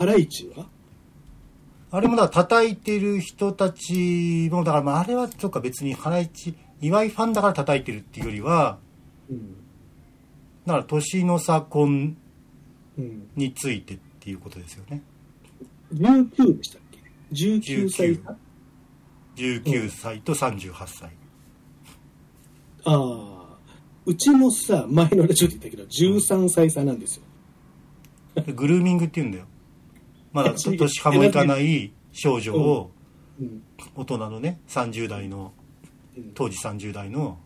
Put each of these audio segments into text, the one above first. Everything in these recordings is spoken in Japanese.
ハライチは？あれもだから叩いてる人たちも、だからまああれはそっか別にハライチ、岩井ファンだから叩いてるっていうよりは、うん。だから年の差婚うん。についてっていうことですよね。19でしたっけ ?19 歳差19歳と38歳。ああ。うちもさ、前のラジオで言ったけど、13歳差なんですよ。でグルーミングって言うんだよ。まだ年派もいかない少女を、うん。大人のね、30代の、うん。当時30代の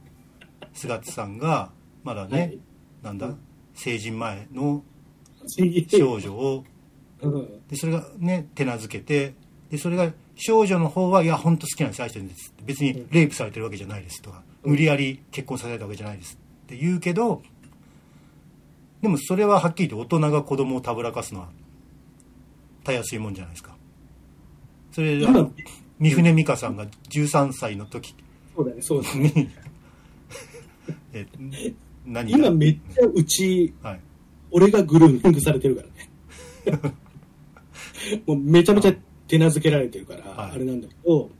菅津さんが、まだね、はい。なんだ、成人前の少少女を、うん。で、それがね、手なずけて、で、それが、少女の方は、いや、本当好きなんです、愛してるんです。別にレイプされてるわけじゃないですとか、うん。無理やり結婚させたわけじゃないですって言うけど、でもそれははっきり言って大人が子供をたぶらかすのは、たやすいもんじゃないですか。それで、あ今の、三船美香さんが13歳の時そうだね、そうだね。に、え、何今めっちゃうち、はい。俺がグルーミングされてるからね。もうめちゃめちゃ手なずけられてるから、はいあれなんだけど、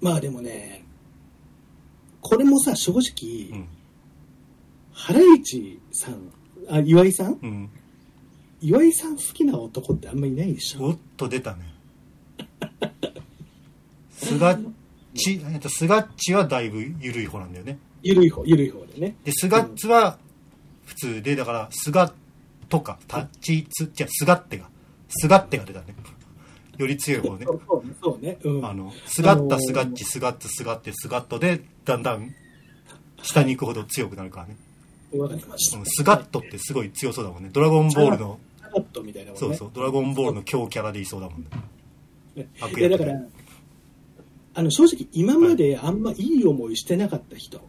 まあでもね、これもさ、正直、うん。ハライチさん、あ、岩井さんうん。岩井さん好きな男ってあんまいないでしょ？おっと出たね。スガッチ、えっと、スガッチはだいぶ緩い方なんだよね。ゆるい方、ゆるい方でね。で、スガッツは普通で、だから、スガとか、タッチツ、じゃスガッテが、スガッテが出たね。より強い方ねそ。うそうね、そうん。あの、スガッタ、スガッチ、スガッツ、スガッテ、スガットで、だんだん下に行くほど強くなるからね。わかりました。うんスガットってすごい強そうだもんね。ドラゴンボールの、トみたいなもんね。そうそう、ドラゴンボールの強キャラでいそうだもんね。ね悪いやだから、あの正直、今まであんまいい思いしてなかった人、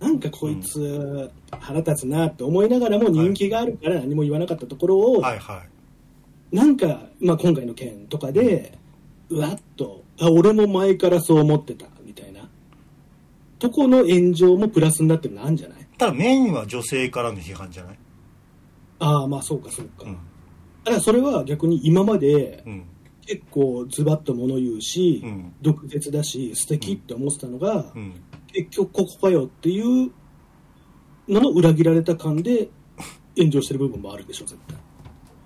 なんかこいつ、腹立つなって思いながらも人気があるから何も言わなかったところを、はいはい。なんか、まあ、今回の件とかで、うわっと、あ、俺も前からそう思ってた、みたいな。とこの炎上もプラスになってるのあるんじゃない？ただメインは女性からの批判じゃない？ああ、まあそうかそうか。うん。だからそれは逆に今までうん。結構ズバッと物言うし、うん。毒舌だし素敵って思ってたのが、うん。結局ここかよっていうのの裏切られた感で炎上してる部分もあるでしょ絶対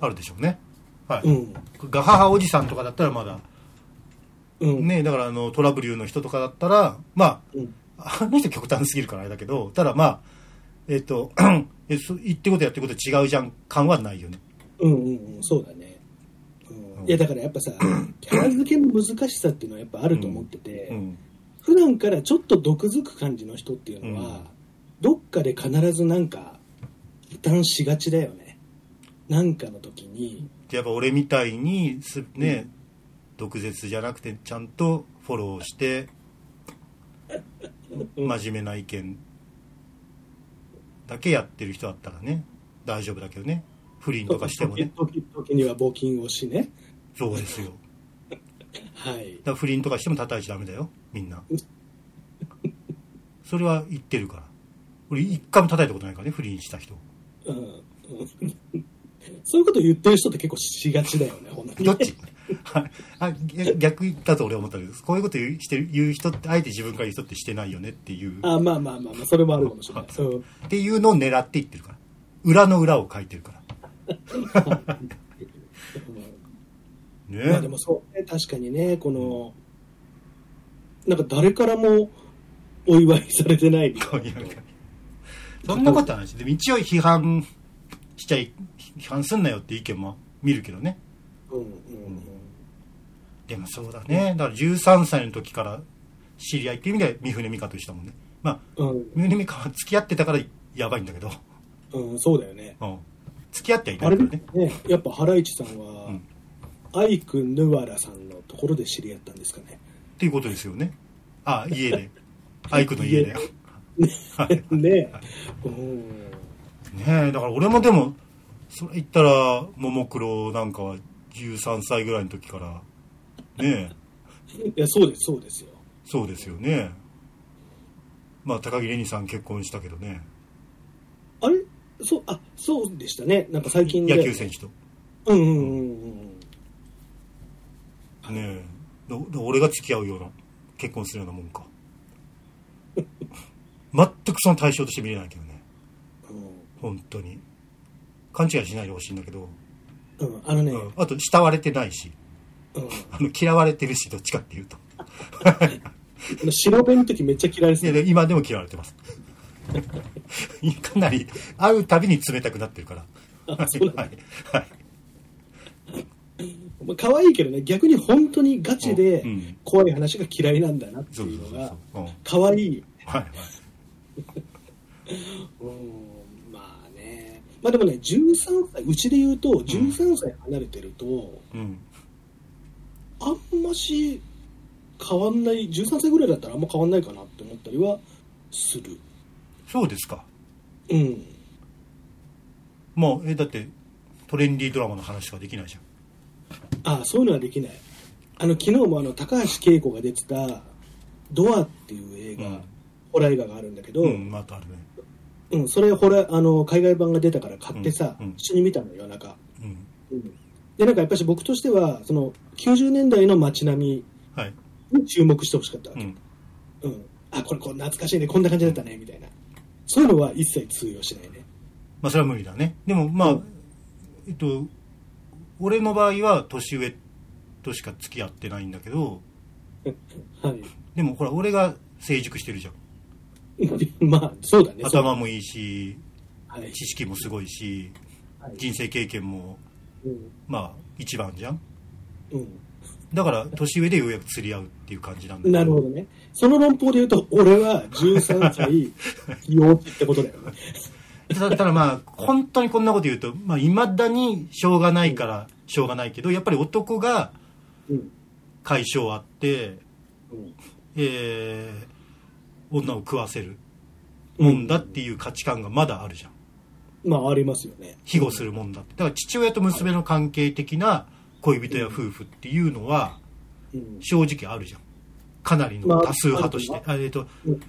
あるでしょうね。はい。うんガハハおじさんとかだったらまだ、うん、ね、だからあのトラブルの人とかだったら、まうんあ、あの人極端すぎるからあれだけど、ただまあ、えっ、と、えそ言ってることやってること違うじゃん感はないよね。うんうんうんそうだね、うん。うんいやだからやっぱさ キャラ付けの難しさっていうのはやっぱあると思ってて、うん。普段からちょっと毒づく感じの人っていうのは、うん。どっかで必ずなんか負担しがちだよね。なんかの時に。やっぱ俺みたいにす、ね、毒舌じゃなくてちゃんとフォローして、うん。真面目な意見だけやってる人だったらね、大丈夫だけどね。不倫とかしてもね。時時には募金をしねそうですよ。はいだ不倫とかしても叩いちゃダメだよ、みんな。それは言ってるから。俺一回も叩いたことないからね、不倫した人。うんうんそういうこと言ってる人って結構しがちだよね、本当に。どっち？は いあ逆逆だと俺は思ったけど、こういうこと言うしてる言う人って、あえて自分から言う人ってしてないよねっていう、あまあまあまあまあ、それもあるかもしれない。うんっていうのを狙って言ってるから。裏の裏を書いてるから。ね まあでもそうね、確かにね、この、なんか誰からもお祝いされてない。こういうなそんなことはないし、でも一応批判しちゃい、批判すんなよって意見も見るけどね。うんうんでもそうだね。だから13歳の時から知り合いっていう意味で三船美香としたもんね。まあ、うん三船美香は付き合ってたからやばいんだけど、うん、うん、そうだよね。うん。付き合ってはいたあれんだね。ね、やっぱハライチさんは、うんアイク・ヌワラさんのところで知り合ったんですかね。っていうことですよね。あ、家で。アイクの家で。はいねうん。ねえ、だから俺もでも、それ言ったら、ももクロなんかは13歳ぐらいの時から、ねえ、いや、そうです、そうですよ。そうですよね。まあ、高木レニさん結婚したけどね、あれ？そう、あ、そうでしたね。なんか最近野球選手と。うんうんうん。うん。俺が付き合うような結婚するようなもんか。全くその対象として見れないけどね。本当に。勘違いしないでほしいんだけど、うん、うん、あのね、うん、あと慕われてないし。うん。あの嫌われてるしどっちかっていうと。白弁の時めっちゃ嫌いですね。今でも嫌われてます かなり会うたびに冷たくなってるから。あそうなんだ。はい。はい。まあ可愛いけどね、逆に本当にガチでうん。怖い話が嫌いなんだなっていうのが可愛い。はい うん、まあね。まあでもね、13歳、うちで言うと、13歳離れてると、うん。あんまし変わんない、13歳ぐらいだったらあんま変わんないかなって思ったりはする。そうですか。うん。もうえだってトレンディードラマの話しかできないじゃん。ああ、そういうのはできない。あの、昨日もあの、高橋恵子が出てた、ドアっていう映画、うん。ホラー映画があるんだけど、うんまたあるね。うん、それホラーあの海外版が出たから買ってさ、うんうん。一緒に見たの夜中、うん。うん、でなんかやっぱり僕としてはその90年代の街並はい。みに注目してほしかったわけ、うん。うん。あこれこう懐かしいねこんな感じだったねみたいなそういうのは一切通用しないね。まあそれは無理だね。でもまあ、うん。えっと俺の場合は年上としか付き合ってないんだけど はい。でもほら俺が成熟してるじゃん。まあそうだね。頭もいいしはい、知識もすごいしはい。人生経験もうん。まあ一番じゃん。うん。だから年上でようやく釣り合うっていう感じなんだけなるほどね。その論法で言うと俺は13歳幼稚ってことだよね。ただただまあ本当にこんなこと言うとまあ、未だにしょうがないからしょうがないけどやっぱり男がうん。解消あって、うん。えー女を食わせるもんだっていう価値観がまだあるじゃん。まあありますよね。庇護するもんだって。だから父親と娘の関係的な恋人や夫婦っていうのはうん正直あるじゃん。かなりまあの多数派として、ああえっとうん。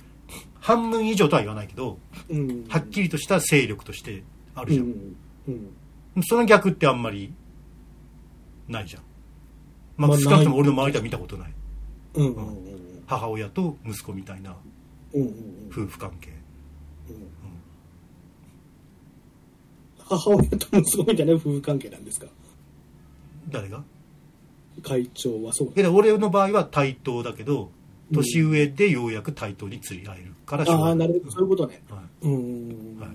半分以上とは言わないけどうん。はっきりとした勢力としてあるじゃん、うん。うん。その逆ってあんまりないじゃん。まあまあ少なくとも俺の周りでは見たことない。母親と息子みたいな夫婦関係。母親と息子みたいな夫婦関係なんですか？誰が？会長はそう。いや俺の場合は対等だけど年上でようやく対等に釣り合えるからうがああなるほど。そういうことね。はい。うん、はい。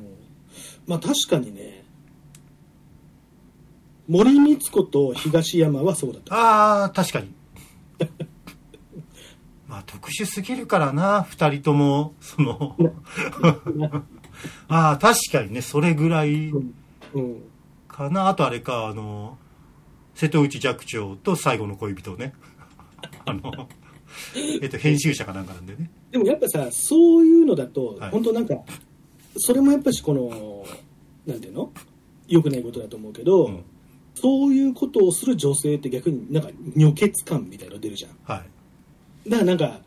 まあ確かにね森光子と東山はそうだった。ああ確かに。まあ特殊すぎるからな二人とも。その ああ確かにねそれぐらいうん。うん。かな。あとあれかあの瀬戸内寂聴と最後の恋人ね。あのえっと編集者かなんかなんでね。でもやっぱさそういうのだと、はい。本当なんかそれもやっぱしこのなんていうの？良くないことだと思うけど、うん。そういうことをする女性って逆になんか女血感みたいなの出るじゃん。はい。だからなんか、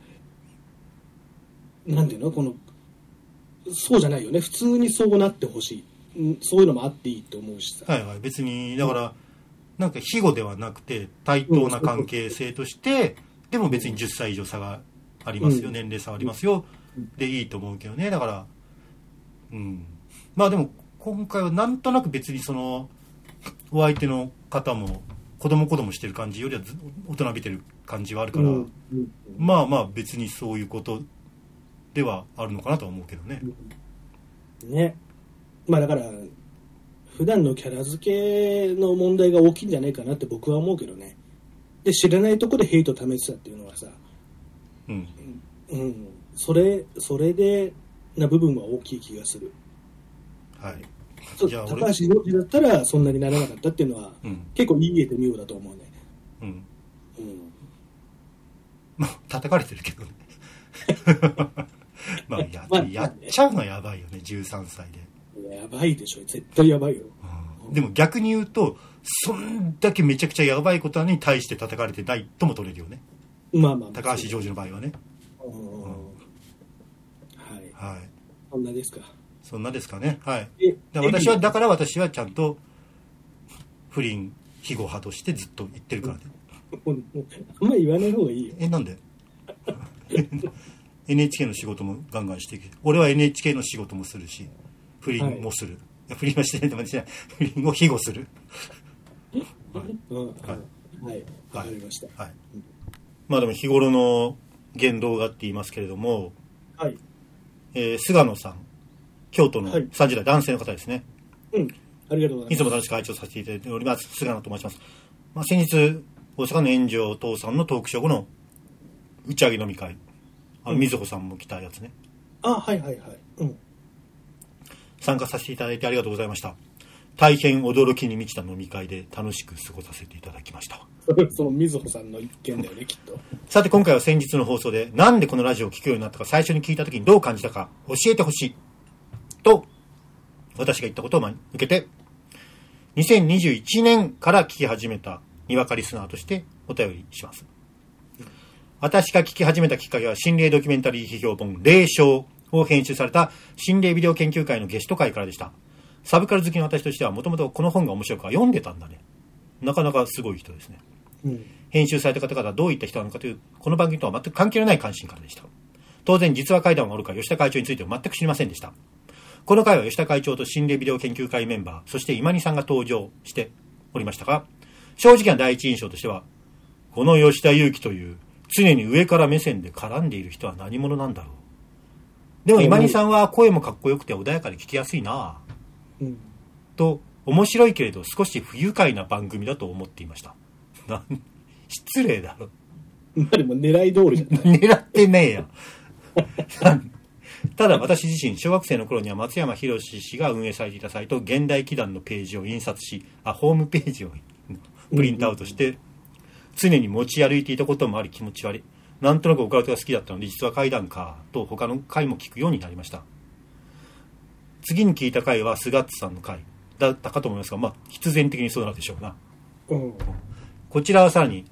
なんていうの？この、そうじゃないよね。普通にそうなってほしい。うんそういうのもあっていいと思うしさ。はいはい。別にだからなんか庇護ではなくて対等な関係性としてでも別に10歳以上差がありますよ、うん。年齢差ありますよ。でいいと思うけどね。だからうん。まあでも今回はなんとなく別にそのお相手の方も子供子供してる感じよりはず大人びてる感じはあるから、まあまあ別にそういうことではあるのかなとは思うけどね、ね。まあだから、普段のキャラ付けの問題が大きいんじゃないかなって僕は思うけどね。で、知らないところでヘイトを試してたっていうのはさ、うんうん。それ、それで、な部分は大きい気がする。はいそう高橋洋二だったらそんなにならなかったっていうのは、うん結構いい絵で見ようだと思うね。うんうん。まあ叩かれてるけどね まあやまあやっちゃうのはやばいよね13歳で、やばいでしょ。絶対やばいよ。でも逆に言うとそんだけめちゃくちゃやばいことに対して叩かれてないとも取れるよね。まあまあまあ。高橋ジョージの場合はね。うん。はい。はい。そんなですか。そんなですかね。はい。えだから私はだから私はちゃんと不倫庇護派としてずっと言ってるからね。あんまり言わない方がいいよ。えなんで？NHK の仕事もガンガンしていく俺は NHK の仕事もするし不倫もする、い、や不倫はしてないと思ってない不倫を庇護するうん、はい。わかりました。はいまあでも日頃の言動がって言いますけれども、はい。えー菅野さん京都のはい30代男性の方ですね、うん。ありがとうございます。いつも楽しく会長させていただいております菅野と申します、まあ、先日大阪の炎上お父さんのトークショー後の打ち上げ飲み会あの瑞穂さんも来たやつね、あ、はいはいはい。うん。参加させていただいてありがとうございました。大変驚きに満ちた飲み会で楽しく過ごさせていただきました。そのみずほさんの一件だよね、きっと。さて今回は先日の放送でなんでこのラジオを聞くようになったか最初に聞いた時にどう感じたか教えてほしい。と私が言ったことを受けて2021年から聞き始めたにわかリスナーとしてお便りします。私が聞き始めたきっかけは心霊ドキュメンタリー批評本霊障を編集された心霊ビデオ研究会のゲスト会からでしたサブカル好きの私としてはもともとこの本が面白いから読んでたんだねなかなかすごい人ですねうん。編集された方々はどういった人なのかという、この番組とは全く関係のない関心からでした。当然、実話会談がおるか吉田会長については全く知りませんでした。この回は吉田会長と心霊ビデオ研究会メンバー、そして今にさんが登場しておりましたが、正直な第一印象としては、この吉田祐樹という常に上から目線で絡んでいる人は何者なんだろう。でも今にさんは声もかっこよくて穏やかで聞きやすいなぁ。うん。と面白いけれど少し不愉快な番組だと思っていました。なん失礼だろ。まあでも狙い通りじゃない。狙ってねえよ。ただ私自身、小学生の頃には松山博氏が運営されていたサイト、現代祈願のページを印刷し、あ、ホームページをプリントアウトして、常に持ち歩いていたこともあり気持ち悪い。なんとなくオカルトが好きだったので、実は怪談か、と他の回も聞くようになりました。次に聞いた回は、菅津さんの回だったかと思いますが、まあ、必然的にそうなるでしょうな。うん。こちらはさらに、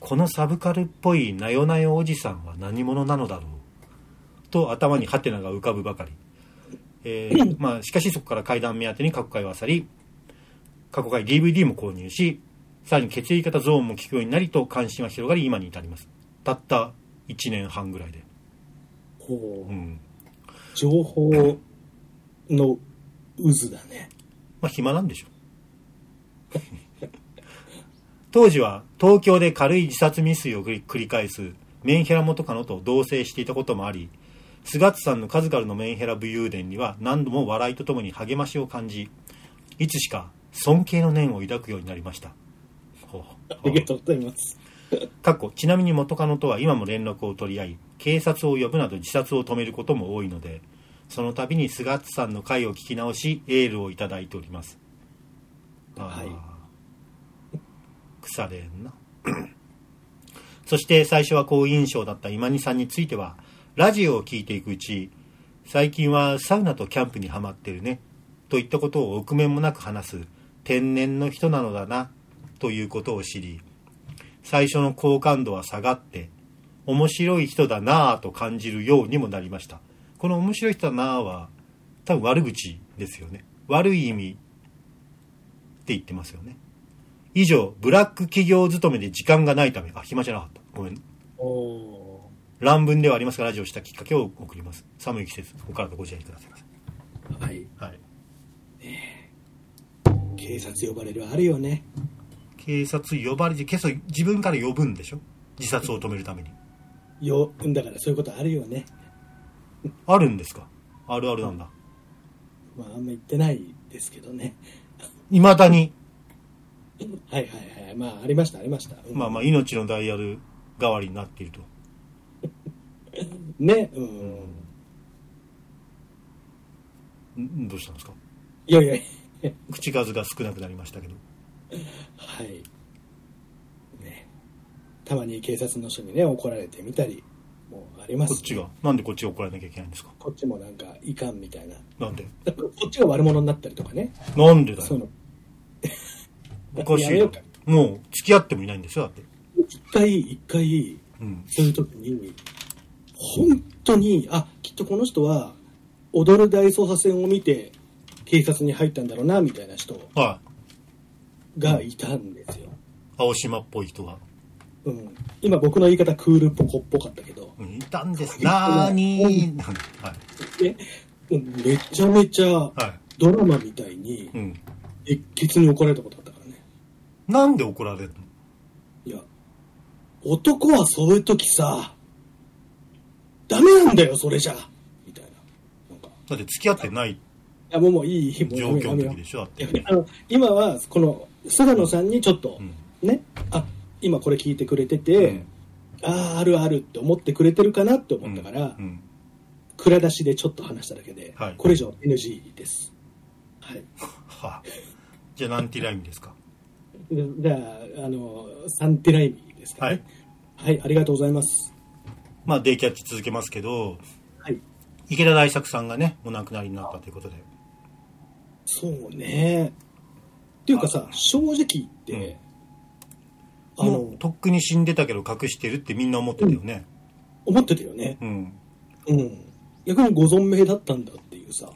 このサブカルっぽいなよなよおじさんは何者なのだろうと頭にハテナが浮かぶばかり。えー まあ、しかしそこから階段目当てに過去回を漁り、過去回 DVD も購入し、さらに血液型ゾーンも聞くようになりと関心は広がり今に至ります。たった1年半ぐらいで。こう、うん。情報の渦だね。まあ暇なんでしょ。当時は東京で軽い自殺未遂を繰り繰り返すメンヘラ元カノと同棲していたこともあり、菅津さんの数々のメンヘラ武勇伝には何度も笑いとともに励ましを感じ、いつしか尊敬の念を抱くようになりました。ほうありがとうございます。かっこちなみに元カノとは今も連絡を取り合い警察を呼ぶなど自殺を止めることも多いのでその度に菅津さんの回を聞き直しエールをいただいております。はい。腐れんな。そして最初は好印象だった今にさんについてはラジオを聞いていくうち最近はサウナとキャンプにはまってるねといったことを臆面もなく話す天然の人なのだなということを知り最初の好感度は下がって面白い人だなぁと感じるようにもなりました。この面白い人だなぁは多分悪口ですよね。悪い意味って言ってますよね。以上ブラック企業勤めで時間がないためあ暇じゃなかった。ごめん。乱文ではありますがラジオをしたきっかけを送ります。寒い季節お体ご自愛くださいませ。ー。はい。はい。警察呼ばれるあるよね。警察呼ばれてけそ自分から呼ぶんでしょ？自殺を止めるためによ、だからそういうことあるよね。あるんですか？あるあるなんだまああんま言ってないですけどね。いまだに？はいはいはい。まあありましたありました。うんまあまあ命のダイヤル代わりになっているとね。うん。んどうしたんですか？いやいや口数が少なくなりましたけどはい。ね。たまに警察の人にね、怒られてみたりもあります、こっちが？なんでこっちが怒られなきゃいけないんですか？こっちもなんかいかんみたいな。なんで？こっちが悪者になったりとかね。なんでだよ？の。おかしいもう付き合ってもいないんですよだって一回、一回、うんそういう時に、本当に、あ、きっとこの人は、踊る大捜査線を見て、警察に入ったんだろうな、みたいな人はいがいたんですよ。青島っぽい人がうん、今僕の言い方クールポコっぽかったけど、うんいたんです。なーにー。はい。ね、うんめちゃめちゃはい。ドラマみたいにうん。熱血に怒られたことあったからね。なんで怒られるの？いや、男はそういう時さ、ダメなんだよ、それじゃ。みたいな。なんか、だって付き合ってないいや、もうもういい、もう状況やめようの時でしょだってあの今は、この、菅野さんにちょっとう、ん。ね、あ、今これ聞いてくれてて、うんああ、あるあるって思ってくれてるかなって思ったから、うん。蔵出しでちょっと話しただけで、はいこれ以上 NG です。はい。はあ、じゃあ、なんてラインですか？じゃあ、あの、サンティライミですかね。はい、ありがとうございます。まあ、デイキャッチ続けますけど、はい。池田大作さんがね、お亡くなりになったということで。そうね。っていうかさ、正直言って、あものう、、とっくに死んでたけど隠してるってみんな思ってたよね。思ってたよね。うん。うん。逆にご存命だったんだっていうさ。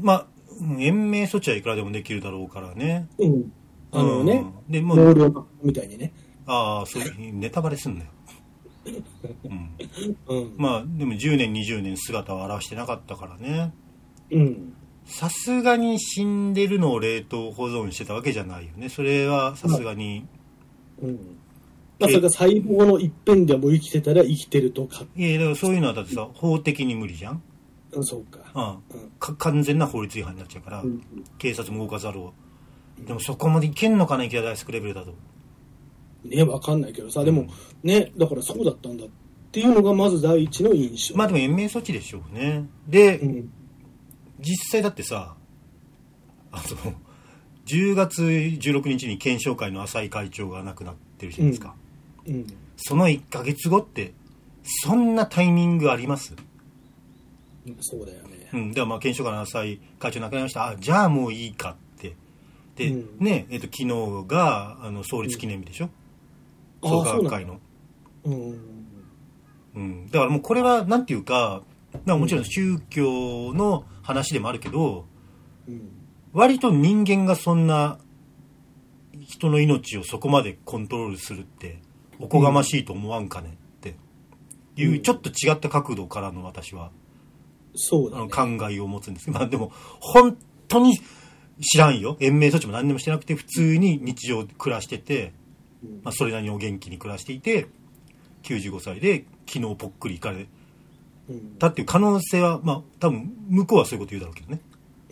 まあ、うん延命措置はいくらでもできるだろうからね。うん。あのね、うんで、も納う、涼みたいにね。ああ、そういう、ネタバレすんだよ。うん。うん。まあ、でも10年、20年姿を現してなかったからね。うん。さすがに死んでるのを冷凍保存してたわけじゃないよね。それはさすがに、うん。まあ、それが細胞の一辺でも生きてたら生きてるとか。いや、だからそういうのはだってさ、法的に無理じゃん？うん、そうか。うんうんか完全な法律違反になっちゃうから、うん警察も動かざるを。でもそこまでいけんのかな、池田大輔レベルだと。ね、わかんないけどさ、でも、ね、だからそうだったんだっていうのがまず第一の印象。まあでも延命措置でしょうね。で、うん。実際だってさ、あの、10月16日に検証会の浅井会長が亡くなってるじゃないですか。うん。その1ヶ月後って、そんなタイミングあります？そうだよね。うん。ではまあ検証会の浅井会長亡くなりました。あ、じゃあもういいかって。で、うんね、えっと、昨日が、あの、創立記念日でしょ、うなんだ価学会の。うん。うん。だからもうこれは、なんていうか、まあもちろん宗教の話でもあるけど、うん。割と人間がそんな人の命をそこまでコントロールするっておこがましいと思わんかねっていううん。ちょっと違った角度からの私はそう考えを持つんです。けど、まあでも本当に知らんよ。延命措置も何でもしてなくて普通に日常暮らしてて、うん。まあ、それなりにお元気に暮らしていて95歳で昨日ぽっくり行かれうんたっていう可能性はまあ多分向こうはそういうこと言うだろうけどね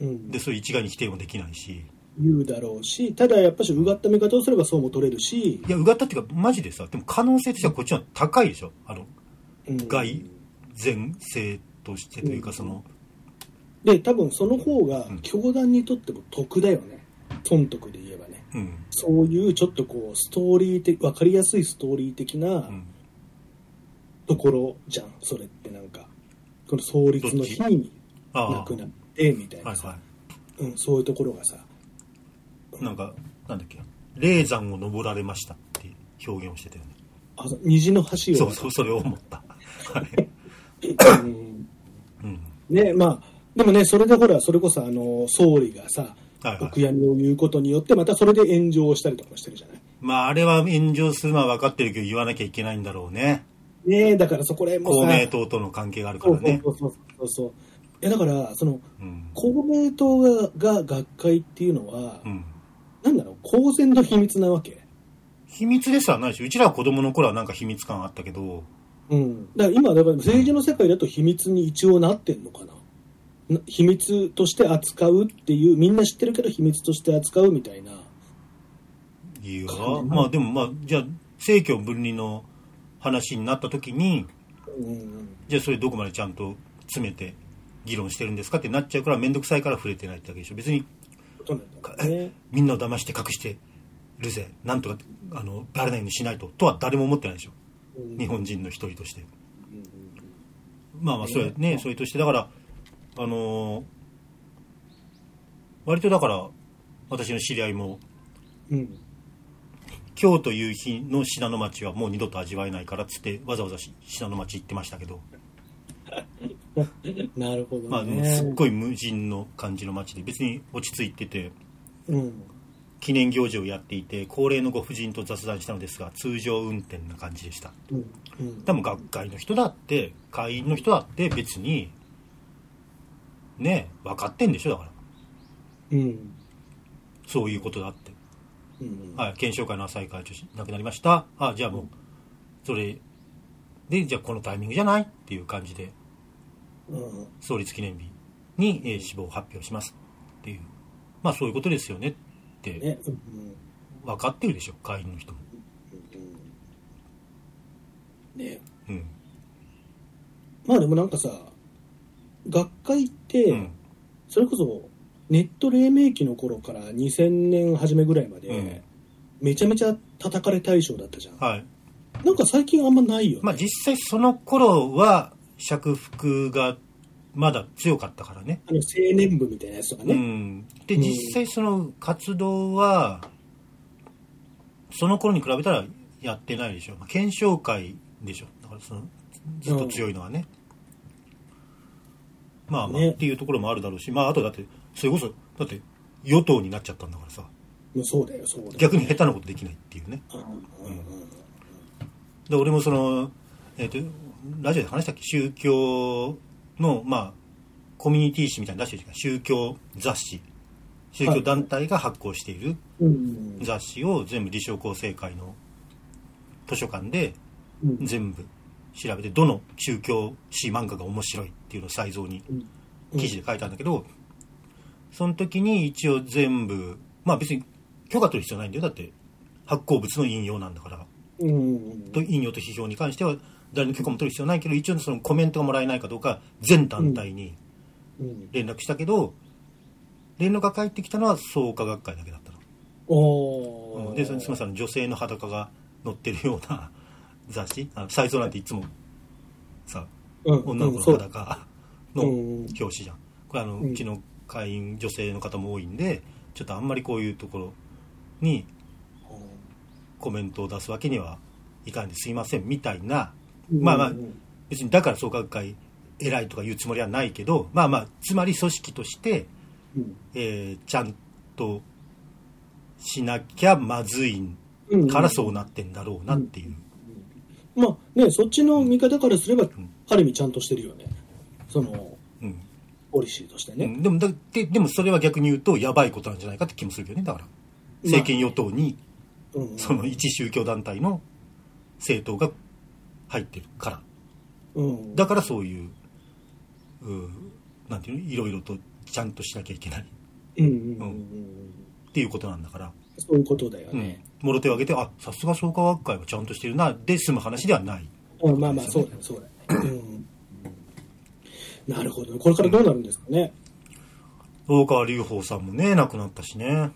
うんでそれ一概に否定もできないし言うだろうし、ただやっぱしうがった見方をすればそうも取れるし、いや、うがったっていうか、マジでさ、でも可能性としてはこっちの方が高いでしょ？あの、うん外前性としてというか、うんその、で、多分その方がうん教団にとっても得だよね。損得で言えばね。うん。そういうちょっとこう、ストーリー的、わかりやすいストーリー的なうん。ところじゃん、それってなんか。この創立の日にあ亡くなって、みたいあ、はないさ、はうん、そういうところがさ、い。なんか、なんだっけ、霊山を登られましたって表現をしてたよね。あ虹の橋を。そうそう、それを思った。はい。うんうん。ね、まあ、でもね、それでほら、それこそあの、総理がさ、はいはいお悔やみを言うことによって、またそれで炎上したりとかしてるじゃない。まあ、あれは炎上するのは分かってるけど、言わなきゃいけないんだろうね。ねだからそこら辺もさ、公明党との関係があるからね。そうそうそうそう。いや、だから、その、うん。公明党がが学会っていうのは、うん。なんだろう、公然の秘密なわけ。秘密ですはないし、うちらは子供の頃はなんか秘密感あったけど、うん。だから今、だから政治の世界だと秘密に一応なってんのかな。な秘密として扱うっていう、みんな知ってるけど秘密として扱うみたいな。いやまあでもまあ、じゃあ、政教分離の話になった時に、うん。じゃあそれどこまでちゃんと詰めて議論してるんですかってなっちゃうから面倒くさいから触れてないってわけでしょ。別にね。みんなを騙して隠してるぜ。なんとかあのバレないようにしないと。とは誰も思ってないでしょ。うん。日本人の一人として。うんまあまあそれね。それとして。だからあのー割とだから私の知り合いもうん。今日という日の信濃町はもう二度と味わえないからっつってわざわざ信濃町行ってましたけど。なるほどね。まあ、すっごい無人の感じの街で別に落ち着いててうん。記念行事をやっていて高齢のご婦人と雑談したのですが通常運転な感じでした。うん。うん。でも学会の人だって会員の人だって別にね分かってんでしょだから。うん。そういうことだってうんはい、検証会の浅井会長亡くなりました。あ、じゃあもう、それで、じゃあこのタイミングじゃないっていう感じで、うん創立記念日に、えー死亡を発表しますっていう。まあそういうことですよねって、分かってるでしょ、会員の人も。ねうん。まあでもなんかさ学会って、うん。それこそネット黎明期の頃から2000年初めぐらいまで、うんめちゃめちゃ叩かれ対象だったじゃんはい。なんか最近あんまないよね、まあ実際その頃は、釈福がまだ強かったからね。あの青年部みたいなやつとかうね、ん。で、うん実際その活動は、その頃に比べたらやってないでしょ。まあ、検証会でしょ。だからその、ずっと強いのはね。まあまあ、ねっていうところもあるだろうし、まああとだって、それこそ、だって、与党になっちゃったんだからさ、そうだよそうだよ。逆に下手なことできないっていうね。うんうんで、俺もその、えっ、と、ラジオで話したっけ？宗教の、まあ、コミュニティ誌みたいなの出してるじゃん。宗教雑誌。宗教団体が発行している雑誌を全部理想構成会の図書館でうん。全部調べて、どの宗教誌漫画が面白いっていうのを再造にうん。記事で書いたんだけど、その時に一応全部、まあ別に許可取る必要ないんだよ。だって発行物の引用なんだから。と引用と批評に関しては誰の許可も取る必要ないけど一応そのコメントがもらえないかどうか全団体にうん。連絡したけど、連絡が返ってきたのは創価学会だけだったの、おー。でそのすみません女性の裸が載ってるような 雑誌あのサイズなんていつもさうん。女の子の裸のうん。表紙じゃん。これあの、ううんちの会員女性の方も多いんでちょっとあんまりこういうところにコメントを出すわけにはいかんですいませんみたいな。まあまあうん別にだから創価学会偉いとか言うつもりはないけどまあまあつまり組織として、うん。えーちゃんとしなきゃまずいうんからそうなってんだろうなっていう、まあねそっちの見方からすれば、ん。ある意味ちゃんとしてるよね。そのうんポリシーとしてね、うん。でもだででもそれは逆に言うとやばいことなんじゃないかって気もするけどね。だから政権与党にうんその一宗教団体の政党が入ってるから。うん、だからそういううーなんていうの？いろいろとちゃんとしなきゃいけない。っうんうんうんうん。ていうことなんだから、そういうことだようん。ね、、もろ手を挙げてあさすが創価学会はちゃんとしてるな。で済む話ではない。うんまあまあそうだよそうだよ、うん、なるほどこれからどうなるんですかね、大川隆法さんもね亡くなったしね。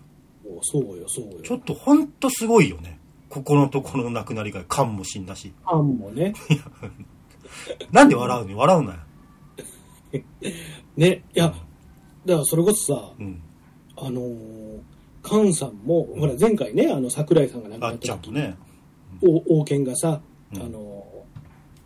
おそうよそうよ。ちょっとほんとすごいよね。ここのところの亡くなりが菅も死んだし。ファンもね。なんで笑うの？笑うなよ。ねいやだからそれこそさうん。あのー菅さんも、ほら前回ねあの桜井さんが亡くなあっった時ちゃんとね。お王権がさ、うん。あの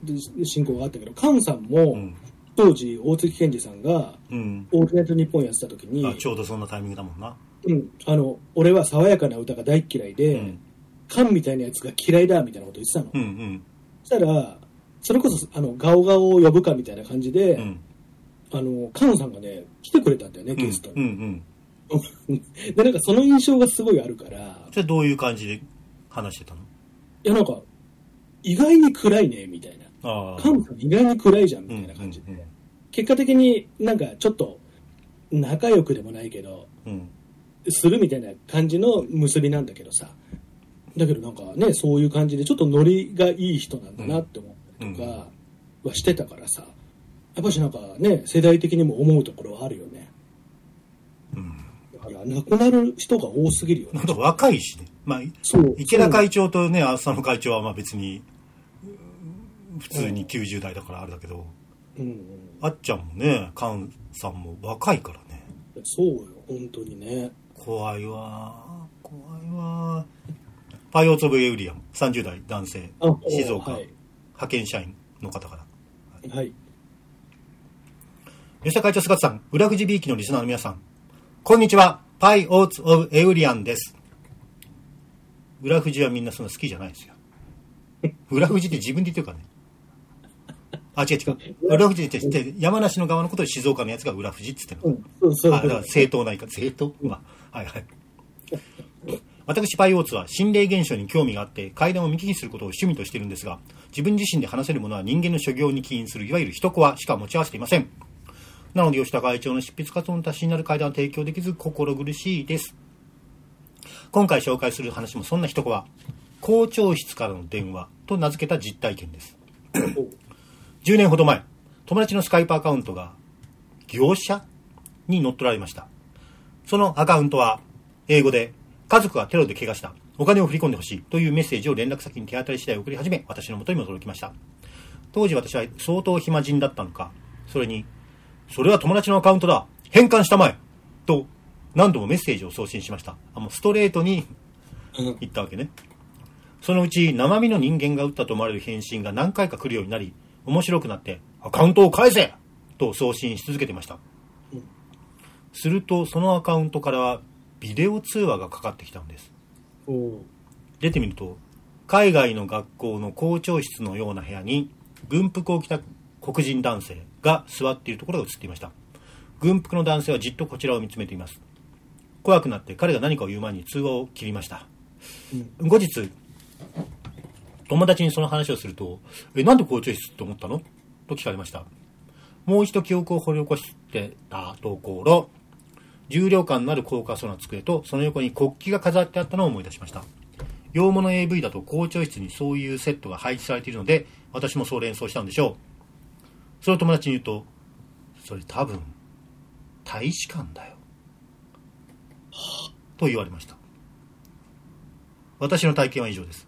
ーで進行があったけど菅さんも、うん当時大月健二さんがうん「オールナイトニッポン」やってた時にあちょうどそんなタイミングだもんな。うん、あの俺は爽やかな歌が大っ嫌いで、うん。カンみたいなやつが嫌いだみたいなこと言ってたの、うんうん。そしたらそれこそあのガオガオを呼ぶかみたいな感じで、うん。あのカンさんがね来てくれたんだよねうん。ゲストうんうに、ん。でなんかその印象がすごいあるからそれどういう感じで話してたの？いやなんか意外に暗いねみたいなああカンさん意外に暗いじゃんみうんたいな感じで、うん結果的になんかちょっと仲良くでもないけどうん。するみたいな感じの結びなんだけどさ。だけどなんかねそういう感じでちょっとノリがいい人なんだなって思ったりとかはしてたからさ。やっぱしなんかね世代的にも思うところはあるよね。うん。だから亡くなる人が多すぎるよね。なんか若いしね。まあそう。池田会長とね浅野会長はまあ別にうん普通に90代だからあれだけど。うんうん。あっちゃんもね菅さんも若いからね。そうよ本当にね。怖いわ怖いわパイオーツ・オブ・エウリアム30代男性あ静岡、はい。派遣社員の方から。はい。吉田会長菅田さん裏口ビーキのリスナーの皆さん。こんにちはパイオーツ・オブ・エウリアンです。裏富士はみんなそんな好きじゃないですよ。裏富士って自分で言ってるからねあ違う違う。裏富士って言って山梨の側のことで静岡のやつが裏富士って言ってるの、うん、そうそう。あだから正当ないか正当？まあはいはい。私パイオーツは心霊現象に興味があって階段を見聞きすることを趣味としているんですが自分自身で話せるものは人間の所業に起因するいわゆる人コアしか持ち合わせていません。なので吉田会長の執筆活動の足しになる階段を提供できず心苦しいです。今回紹介する話もそんな一コア。校長室からの電話と名付けた実体験です10年ほど前友達のスカイプアカウントが業者に乗っ取られました。そのアカウントは英語で家族がテロで怪我した。お金を振り込んでほしいというメッセージを連絡先に手当たり次第送り始め私の元にも届きました。当時私は相当暇人だったのかそれにそれは友達のアカウントだ。返還したまえと何度もメッセージを送信しました。あもうストレートにうん。言ったわけね。そのうち生身の人間が打ったと思われる返信が何回か来るようになり面白くなってアカウントを返せと送信し続けていました。うんするとそのアカウントからはビデオ通話がかかってきたんです。出てみると海外の学校の校長室のような部屋に軍服を着た黒人男性が座っているところが映っていました。軍服の男性はじっとこちらを見つめています。怖くなって彼が何かを言う前に通話を切りました。うん。後日友達にその話をすると「えなんで校長室と思ったの?」と聞かれましたもう一度記憶を掘り起こしてたところ重量感のある高架層の机とその横に国旗が飾ってあったのを思い出しました洋物 AV だと校長室にそういうセットが配置されているので私もそう連想したんでしょうそれを友達に言うとそれ多分大使館だよと言われました。私の体験は以上です。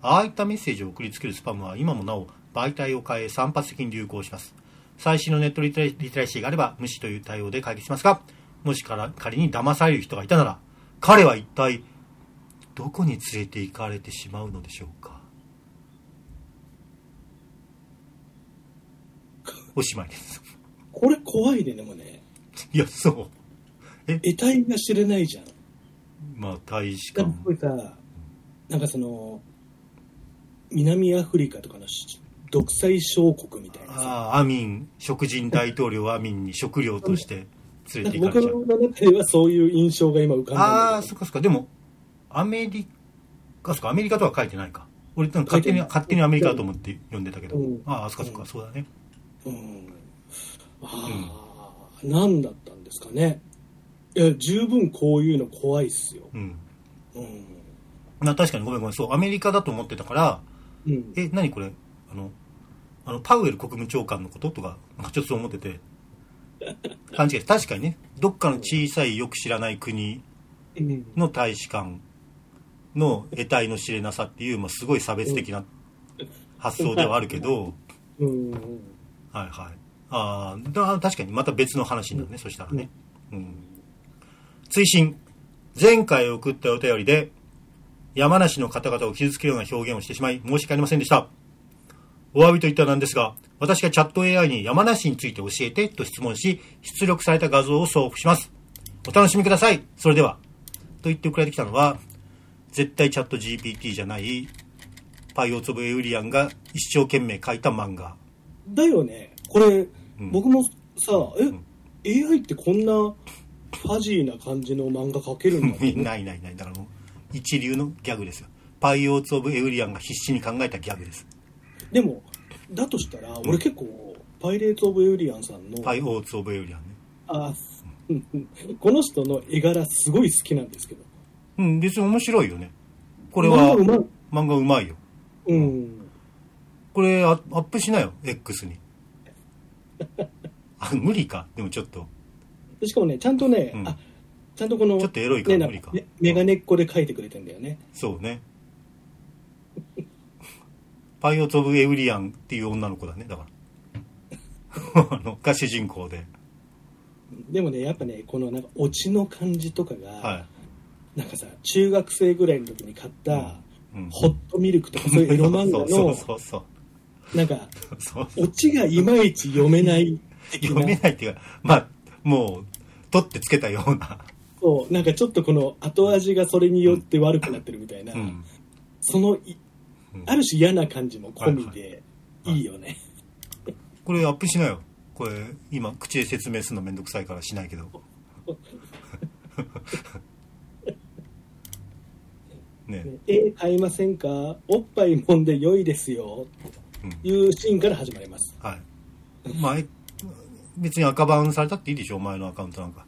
ああいったメッセージを送りつけるスパムは今もなお媒体を変え散発的に流行します。最新のネットリテラシーがあれば無視という対応で解決しますがもしから仮に騙される人がいたなら彼は一体どこに連れて行かれてしまうのでしょうか？おしまいです。これ怖いねでもね。いやそう。得体が知れないじゃん。まあ大使館。てさなんかその南アフリカとかのし独裁小国みたいなさ。ああアミン食人大統領アミンに食料として連れて行かれちゃう。の中ではそういう印象が今浮かんだああそっかそっか。でもアメリカそっかアメリカとは書いてないか。俺なんか勝手に勝手にアメリカだと思って呼んでたけど、うん。ああそっかそっか、そうだね。ど、うん、ああ、何だったんですかね。いや十分こういうの怖いっすよ、うん。うん。まあ確かにごめんごめん。そうアメリカだと思ってたからうん、え何これ？あのあのパウエル国務長官のこと？とかちょっとそう思ってて。勘違い確かにね。どっかの小さいよく知らない国うん。の大使館の得体の知れなさっていう、まあ、すごい差別的な発想ではあるけど、うん。はいはい。ああだ確かにまた別の話になるね、そしたらね、うん、追伸。前回送ったお便りで山梨の方々を傷つけるような表現をしてしまい申し訳ありませんでした。お詫びといったらなんですが私がチャット AI に山梨について教えてと質問し出力された画像を送付します。お楽しみください。それではと言って送られてきたのは絶対チャット GPT じゃないパイオツオブエウリアンが一生懸命書いた漫画。だよね。これ、うん。僕もさえ、ん。AI ってこんなファジーな感じの漫画描けるんだ ないないない。だからもう一流のギャグですよ。パイオーツ・オブ・エウリアンが必死に考えたギャグです。でもだとしたら俺結構パイレーツ・オブ・エウリアンさんのパイオーツ・オブ・エウリアンね。あうん。うんこの人の絵柄すごい好きなんですけど。うん別に面白いよね。これは漫画うまい。よ。うん。これアアップしなよ X に。あ無理か。でもちょっと。でしかもねちゃんとね、うん。あちゃんとこのちょっとエロいからね無理か。ねメガネっ子で描いてくれてんだよね。そうね。パイオーツ・オブ・エウリアンっていう女の子だねだから。あのが主人公で。でもねやっぱねこのなんかオチの感じとかが、はなんかさ中学生ぐらいの時に買った、い、うん、ホットミルクとかそういうエロ漫画 そうのそうそう。なんかそうオチがいまいち読めない読めないっていうかまあもう取ってつけたようなそうなんかちょっとこの後味がそれによって悪くなってるみたいな、うん。そのいうん。ある種嫌な感じも込みではいはい。よね、これアップしなよ。これ今口で説明するのめんどくさいからしないけど。ね。ね絵買いませんか？おっぱいもんで良いですよ。うん。いうシーンから始まります。はい。まあえ別に赤バンされたっていいでしょ？お前のアカウントなんか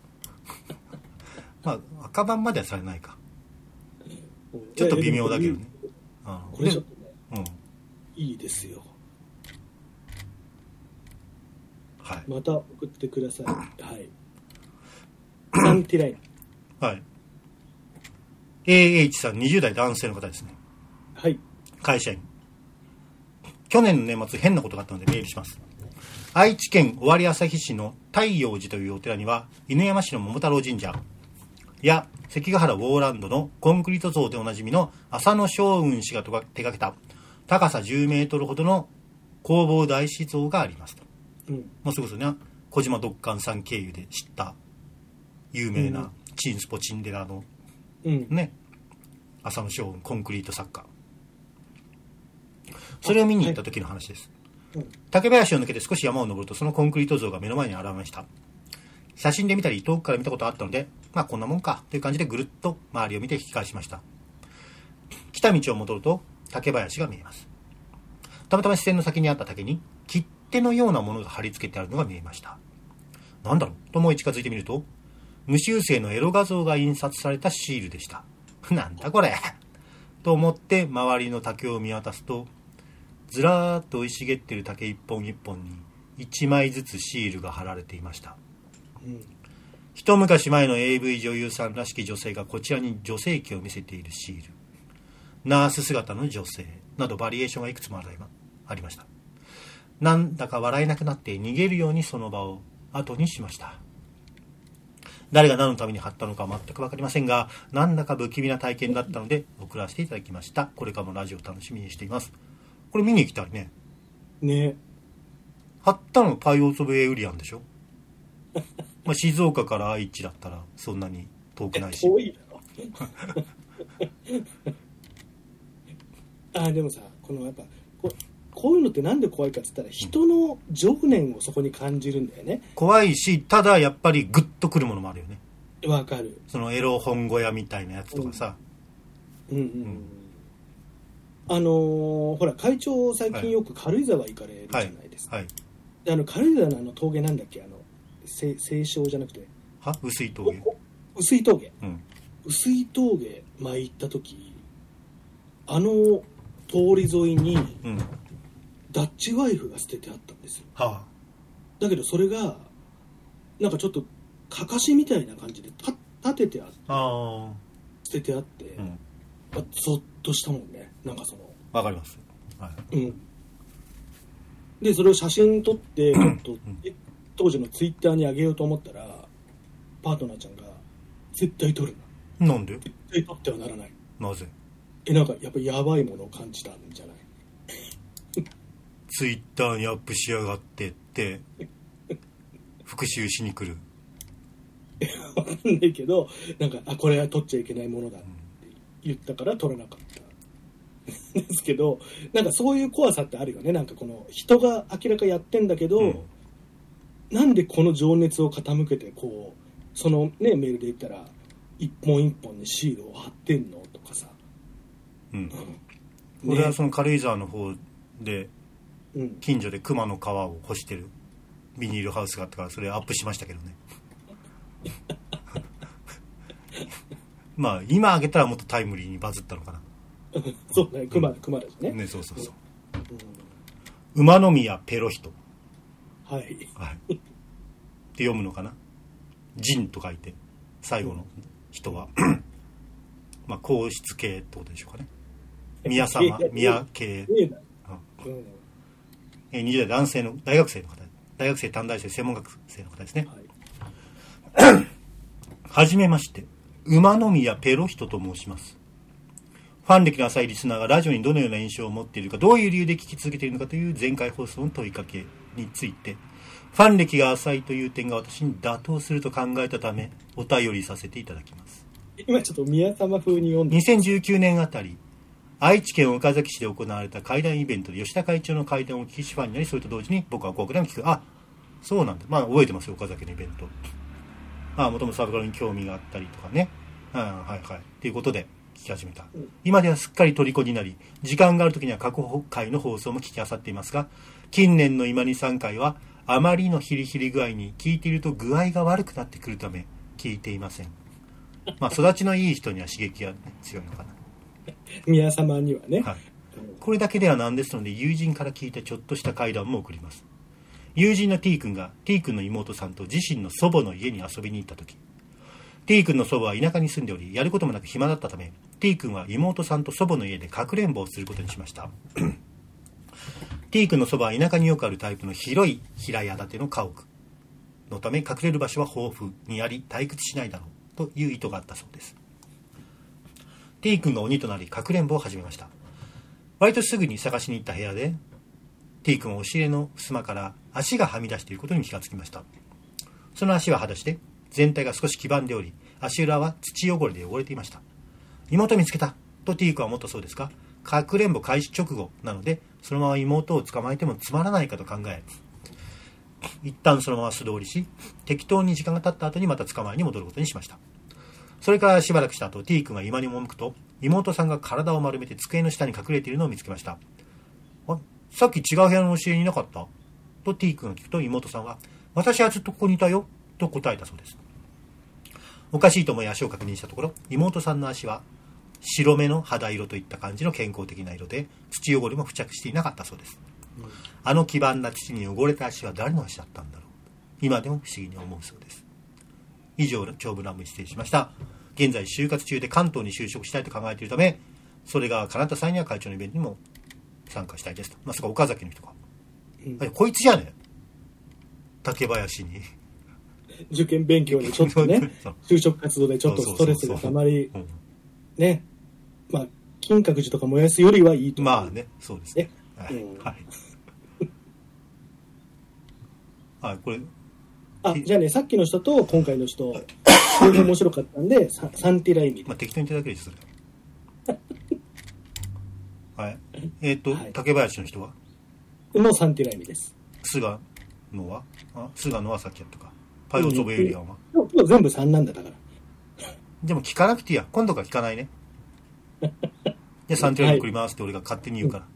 まあ赤バンまではされないか。ちょっと微妙だけどね。あこれちょっとねうんいいですよ。はい。また送ってください。はい。サンティライン。はい。AH さん20代男性の方ですね。はい。会社員。去年の年末変なことがあったのでメールします。愛知県尾張旭市の太陽寺というお寺には犬山市の桃太郎神社や関ヶ原ウォーランドのコンクリート像でおなじみの浅野将軍氏が手掛けた高さ10メートルほどの弘法大師像がありますと。うん。もうそれこそね。小島独観さん経由で知った有名うん。なチンスポチンデラのうん。ね。浅野将軍コンクリート作家。それを見に行った時の話です、うん。竹林を抜けて少し山を登るとそのコンクリート像が目の前に現れました。写真で見たり遠くから見たことがあったのでまあこんなもんかという感じでぐるっと周りを見て引き返しました。来た道を戻ると竹林が見えます。たまたま視線の先にあった竹に切手のようなものが貼り付けてあるのが見えました。なんだろう？と思い近づいてみると無修正のエロ画像が印刷されたシールでした。なんだこれ？と思って周りの竹を見渡すとずらーっと生い茂ってる竹一本一本に1枚ずつシールが貼られていました。うん。一昔前の AV 女優さんらしき女性がこちらに女性器を見せているシール。ナース姿の女性などバリエーションがいくつもありました。なんだか笑えなくなって逃げるようにその場を後にしました。誰が何のために貼ったのか全く分かりませんがなんだか不気味な体験だったので送らせていただきました。これからもラジオ楽しみにしています。これ見に行きたいね。ね。貼ったのパイオーツ・オブ・エウリアンでしょまあ静岡から愛知だったらそんなに遠くないし。遠いだろ あでもさこのやっぱこうこういうのってなんで怖いかっつったら人の情念をそこに感じるんだよね。怖いしただやっぱりグッとくるものもあるよね。わかる。そのエロ本小屋みたいなやつとかさ、うん。うんうんあのーほら会長最近よく軽井沢行かれるじゃはないいですか、はい。であの軽井沢のあの峠なんだっけ？あのせ清少じゃなくて。は？薄い峠？薄い峠。うん。薄い峠前行った時あの通り沿いにうん。ダッチワイフが捨ててあったんですよ。はだけどそれがなんかちょっとかかしみたいな感じでた立ててあってああ捨ててあって、あうん。あゾッとしたもんね。なんかそのわかります。はい。うん。でそれを写真撮ってちょっとえ当時のツイッターに上げようと思ったらパートナーちゃんが「絶対撮るな。なんで？絶対撮ってはならない。なぜ」えなんかやっぱりやばいものを感じたんじゃない？ツイッターにアップしやがってって復讐しに来る。わかんないけどなんかあこれは撮っちゃいけないものだって言ったから撮らなかった。ですけどなんかそういう怖さってあるよね。なんかこの人が明らかやってんだけど、うんなんでこの情熱を傾けてこうそのねメールで言ったら一本一本にシールを貼ってんのとかさ、うん。ね俺はその軽井沢の方でうん、近所で熊の皮を干してる。ビニールハウスがあったからそれアップしましたけどね。まあ今あげたらもっとタイムリーにバズったのかな。そうね。熊熊だしね。ねそうそうそう。うん。馬宮ペロヒト、はい。はい、って読むのかな？人と書いて。最後の人は。まあ皇室系ってことでしょうかね。宮様宮系。ねえなうんうん。えー20代男性の大学生の方。大学生短大生専門学生の方ですね。は じめまして。馬宮ペロヒトと申します。ファン歴の浅いリスナーがラジオにどのような印象を持っているかどういう理由で聞き続けているのかという前回放送の問いかけについて、ファン歴が浅いという点が私に妥当すると考えたため、お便りさせていただきます。今ちょっと宮様風に読んで2019年あたり、愛知県岡崎市で行われた会談イベントで吉田会長の会談を聞きしファンになり、それと同時に僕は国談を聞く。あ、そうなんだ。まあ覚えてますよ、岡崎のイベント。ああ、もともとサブカルに興味があったりとかね。うん、はいはい。ということで聞き始めた。今ではすっかり虜になり、時間がある時には過去回の放送も聞き漁っていますが、近年の今に3回は、あまりのヒリヒリ具合に聞いていると具合が悪くなってくるため、聞いていません。まあ、育ちのいい人には刺激が、ね、強いのかな。宮様にはね、はい。これだけではなんですので、友人から聞いたちょっとした会談も送ります。友人の T 君が T 君の妹さんと自身の祖母の家に遊びに行った時 T 君の祖母は田舎に住んでおりやることもなく暇だったため T 君は妹さんと祖母の家でかくれんぼをすることにしました T 君の祖母は田舎によくあるタイプの広い平屋建ての家屋のため隠れる場所は豊富にあり退屈しないだろうという意図があったそうです。T 君が鬼となりかくれんぼを始めました。割とすぐに探しに行った部屋で T 君は押し入れの襖から足がはみ出していることに気がつきました。その足は裸足で全体が少し黄ばんでおり足裏は土汚れで汚れていました。妹見つけたと T 君は思ったそうですがかくれんぼ開始直後なのでそのまま妹を捕まえてもつまらないかと考え一旦そのまま素通りし適当に時間が経った後にまた捕まえに戻ることにしました。それからしばらくした後 T 君が居間に赴くと妹さんが体を丸めて机の下に隠れているのを見つけました。あさっき違う部屋の教えにいなかった？と T 君が聞くと妹さんは私はずっとここにいたよと答えたそうです。おかしいと思い足を確認したところ妹さんの足は白目の肌色といった感じの健康的な色で土汚れも付着していなかったそうです、あの黄ばんだ土に汚れた足は誰の足だったんだろう。今でも不思議に思うそうです。以上長文乱文失礼しました。現在就活中で関東に就職したいと考えているためそれが叶った際には会長のイベントにも参加したいですと。まさか岡崎の人か、うん。こいつじゃね竹林に。受験勉強でちょっとね就職活動でちょっとストレスがたまりうんねまあ金閣寺とか燃やすよりはいいとまあねそうですね。はい、うん。はい。はいこれ。あじゃあねさっきの人と今回の人両方面白かったんでササンティライミ。まあ適当にいただけるですそれ。はい。えっ、と、はい。竹林の人は？のサンティライミです。菅野は？あ菅野はさっきやったか。パイオツ・オブ・エイリアンは、今日今日全部3なんだだから。でも聞かなくていいや。今度から聞かないね でサンティライミ送りますって俺が勝手に言うから、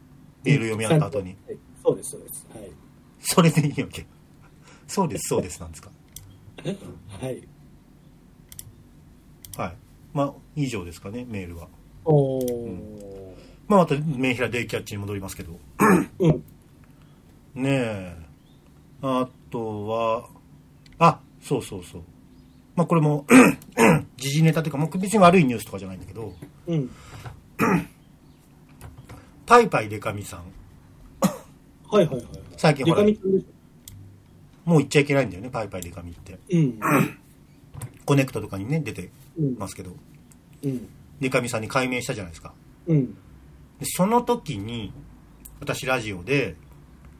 メール読み合った後に。はい。そうですそうです。はい。それでいいわけ。そうですそうですなんですか。はい。はい。まあ以上ですかねメールは。おー。まあまたメンヒラデイキャッチに戻りますけど。うん。ねえ。あとはあそうそうそう。まあこれも 時事ネタというかもう別に悪いニュースとかじゃないんだけどうん。パイパイデカミさん。はいはいはいデ最近ほら。もう言っちゃいけないんだよねパイパイデカミって。うん。コネクトとかにね出てうんますけど。うん。デカミさんに改名したじゃないですか。うん。でその時に私ラジオで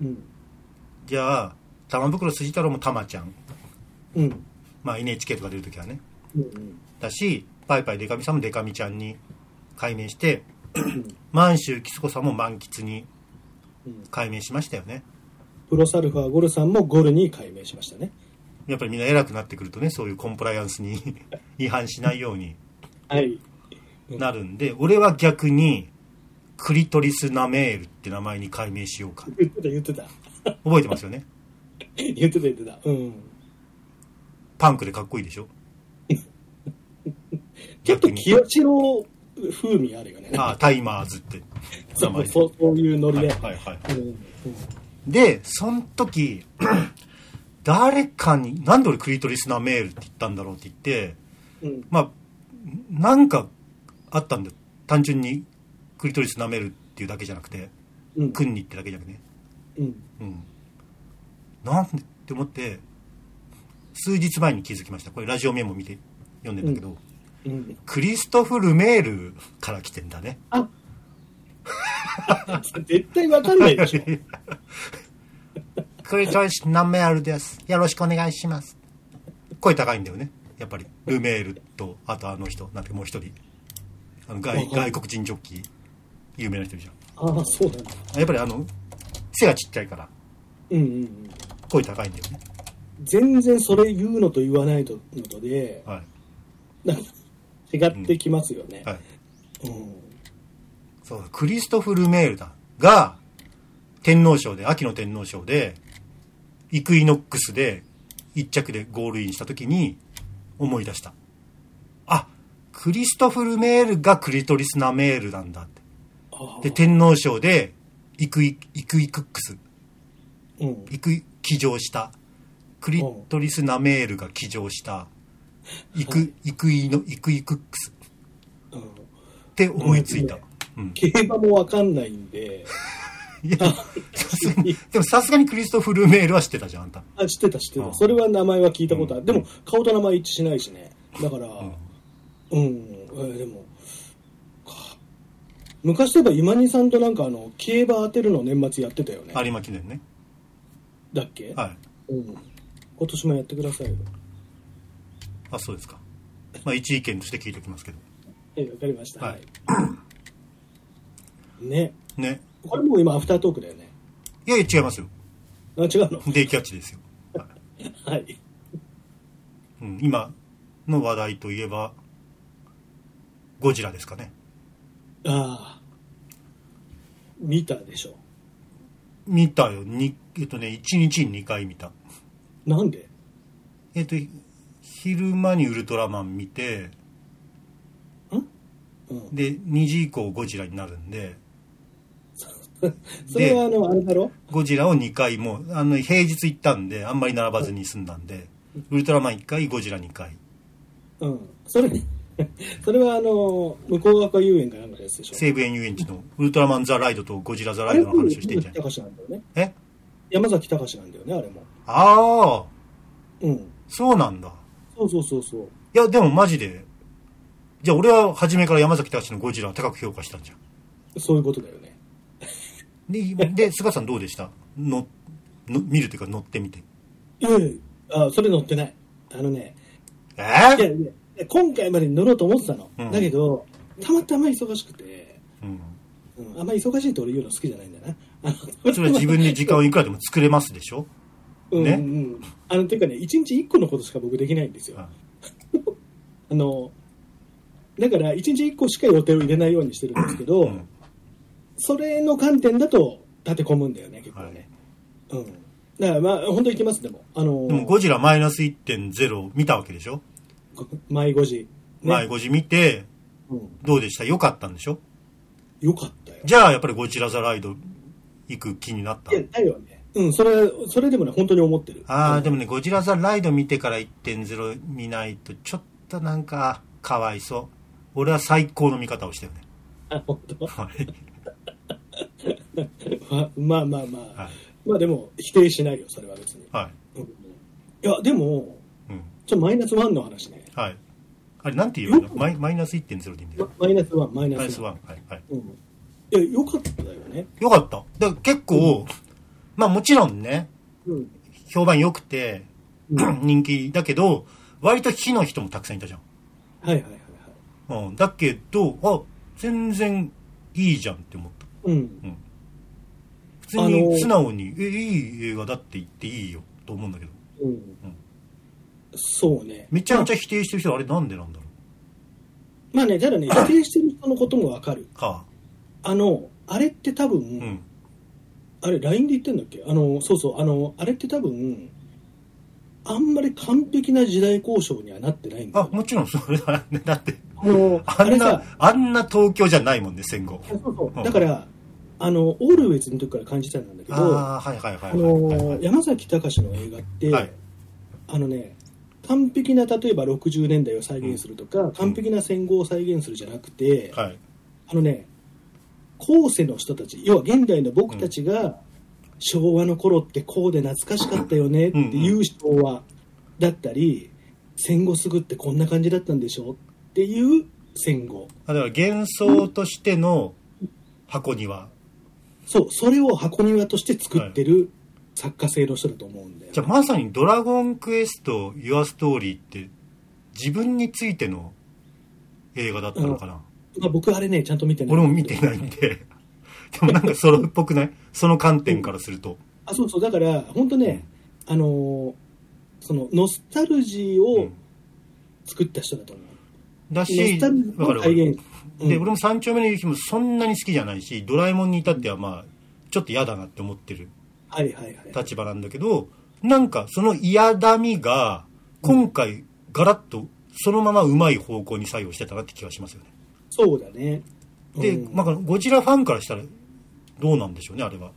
うん。じゃあ玉袋筋太郎も玉ちゃん。うん。まあ NHK とか出る時はね。うん。だしパイパイデカミさんもデカミちゃんに改名してうん 満州キスコさんも満喫にうん。改名しましたよね。プロサルファーゴルさんもゴルに改名しましたね。やっぱりみんな偉くなってくるとねそういうコンプライアンスに 違反しないようにはい。なるんで俺は逆にクリトリスナメールって名前に改名しようか。言ってた言ってた。覚えてますよね？言ってた言ってた。うん。パンクでかっこいいでしょ？ちょっと清志郎風味あるよね。ああタイマーズって。そうそうそういうノリで、はいはいはい。うんうんでその時 誰かになんで俺クリトリスナメールって言ったんだろうって言ってうん。まあなんかあったんだよ。単純にクリトリス舐めるっていうだけじゃなくてうん。クンニってだけじゃなくてね。うん。うん。なんでって思って数日前に気づきました。これラジオメモ見て読んでんだけど、うんクリストフ・ルメールから来てんだねあ 絶対わかんないでしょクリトリス・ナメールです？よろしくお願いします。声高いんだよね。やっぱり。ルメールと、あとあの人、なんてもう一人。あの外外国人ジョッキー、有名な人じゃん。ああそうなんだやっぱりあの、背がちっちゃいから、うんうんうん声高いんだよね。全然それ言うのと言わないのとではい。なんか違ってきますよね、はい。うんそうだ、クリストフ・ルメールだ。が、天皇賞で、秋の天皇賞で、イクイノックスで、一着でゴールインした時に、思い出した。あ、クリストフ・ルメールがクリトリス・ナメールなんだって。で、天皇賞で、イクイ、イクイクックス、うんイクイ、騎乗した。クリトリス・ナメールが騎乗した。イク、イクイの、イクイクックスうん。って思いついた。うん。競馬もわかんないんで。いや、さすがに、でもさすがにクリストフ・ルメールは知ってたじゃん、あんた。あ知ってた知ってた。それは名前は聞いたことある、うん。でも顔と名前一致しないしね。だからうん、えーでもか昔といえば今にさんとなんかあの競馬当てるの年末やってたよね。有馬記念ね。だっけ、はい。うん、今年もやってくださいよあ、そうですか。まあ、一意見として聞いておきますけど。はいわかりましたはい ねね。これもう今アフタートークだよねいやいや、違いますよ。あ違うの？デイキャッチですよ。はいうん、今の話題といえば、ゴジラですかね。ああ見たでしょ？見たよ。にえっとね、1日に2回見た。なんで？えっと、昼間にウルトラマン見て、うん？で、2時以降ゴジラになるんで、それはあのあれだろ？ゴジラを2回もう、あの、平日行ったんで、あんまり並ばずに済んだんで、ウルトラマン1回、ゴジラ2回。うん。それ それはあの向こう側遊園かなんかのやつでしょ？西武園遊園地のウルトラマンザライドとゴジラザライドの話をしてんじゃん。山崎隆なん。だよねえ？山崎隆なんだよねあれも。ああ、うん。そうなんだ。そうそうそうそう。いや、でもマジで、じゃあ俺は初めから山崎隆のゴジラを高く評価したんじゃん。そういうことだよね。で、で菅さんどうでした？のの見るというか乗ってみて。いやいやあそれ乗ってない。あのね。え？いやー、いや今回までに乗ろうと思ってたの、うん。だけどたまたま忙しくて、うん。うん、あんま忙しいって俺言うの好きじゃないんだな。それは自分で時間をいくらでも作れますでしょ？ね。うんうんあのていうかね一日一個のことしか僕できないんですよ。あ あのだから一日一個しか予定を入れないようにしてるんですけど、うん。それの観点だと立て込むんだよね結構ね、うん。だからまあ本当に行きますでも。あのでもゴジラマイナス1.0見たわけでしょ、前5時、ね。前5時見て、うん、どうでした？よかったんでしょ？よかったよ。じゃあやっぱりゴジラザライド行く気になったいやだよねうんそれそれでもね本当に思ってるああ、うんでもね、ゴジラザライド見てから1.0見ないと、ちょっとなんか、かわいそう。俺は最高の見方をしたよね。あ本当？はい。まあまあまあ、はい。まあでも否定しないよそれは別に、はい。うんいやでもうん。ちょマイナス1の話ねはい。あれ、なんて言うの？マイマイナス1.0でいいんだよ。マイナス1マイナス1マイナス1。はい。はい。うん、いやよかったよねよかった。だから結構、まあもちろんね、うん評判良くて、うん 人気だけど、割と火の人もたくさんいたじゃん。はいはいはいはいうん。だけど、あ、全然いいじゃんって思った。うん普通あのに素直に、え、いい映画だって言っていいよと思うんだけど。うん、そうねめちゃめちゃ否定してる人はあれなんでなんだろまあねただね 否定してる人のこともわかるうか。あのあれって多分、うん。あれ LINE で言ってんだっけ？あのそうそうあのあれって多分あんまり完璧な時代交渉にはなってないんだあ、よもちろんそれはね、だって、あのああれな、あんな東京じゃないもんね、戦後。そうそう。うん。だからあのオールウェイズの時から感じたんだけどああ、はいはいはいあはいはい。はい。の山崎隆の映画って、はい。あのね完璧な例えば60年代を再現するとか、完璧な戦後を再現するじゃなくて、はい。あのね後世の人たち要は現代の僕たちが、昭和の頃ってこうで懐かしかったよねっていう昭和だったり、戦後すぐってこんな感じだったんでしょっていう戦後。だから幻想としての箱庭。そうそれを箱庭として作ってる作家性の人だと思うんだよじゃあまさに「ドラゴンクエスト Your Story」って自分についての映画だったのかな、まあ、僕あれねちゃんと見てない俺も見てないんで。でもなんかソロっぽくない？その観点からすると、あそうそう。だから本当ね、あのーそのノスタルジーうをん。作った人だと思う、だノしスタルジーの体現。うん。で俺も三丁目の夕日もそんなに好きじゃないしドラえもんに至ってはまあちょっと嫌だなって思ってるはいはいはい。立場なんだけどなんかその嫌だみが今回ガラッとそのままうまい方向に作用してたなって気がしますよねそうだね。で、うん。まあ、ゴジラファンからしたらどうなんでしょうねあれは。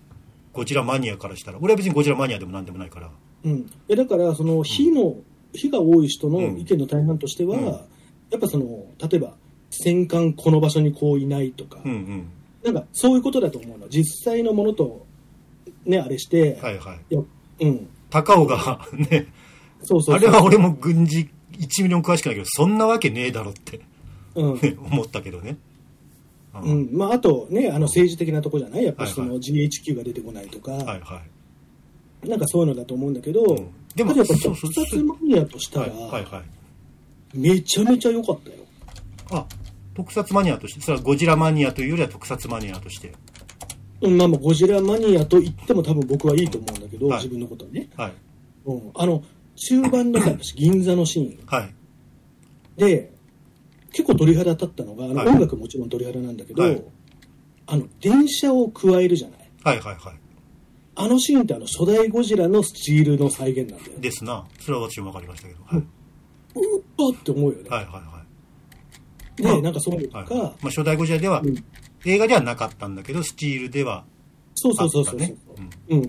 ゴジラマニアからしたら。俺は別にゴジラマニアでもなんでもないから。うん、えだからその火の、火が多い人のうん。意見の大半としては、うん。やっぱその例えば戦艦この場所にこういないとか、うんうん。なんかそういうことだと思うの。実際のものとねあれして、はいはい。いやうん。高尾がね。そうそうそう。あれは俺も軍事1ミリも詳しくないけどそんなわけねえだろって、うん。ね、思ったけどね。ううん。まあ、あとねあの政治的なとこじゃない？やっぱりそはいの GHQ が出てこないとか、はいはい。なんかそういうのだと思うんだけど、うん。でもやっぱ特撮マニアとしたら、はいはいはい。めちゃめちゃ良かったよ。あ特撮マニアとしてそれはゴジラマニアというよりは特撮マニアとして。うんまあまあゴジラマニアと言っても多分僕はいいと思うんだけど、はい。自分のことはね、はい。うん、あの中盤のさ 銀座のシーン。はい。で結構鳥肌立ったのがあの、はい。音楽もちろん鳥肌なんだけど、はい。あの電車を加えるじゃない？はいはいはい。あのシーンってあの初代ゴジラのスチールの再現なんだよね。ですな。それは私も分かりましたけど、はい、うわって思うよね、はいはいはい。で、まあなんかそういうのとか、はいまあ、初代ゴジラでは、うん。映画ではなかったんだけどスチールではそうあそうそうそうそう、ったね。うん。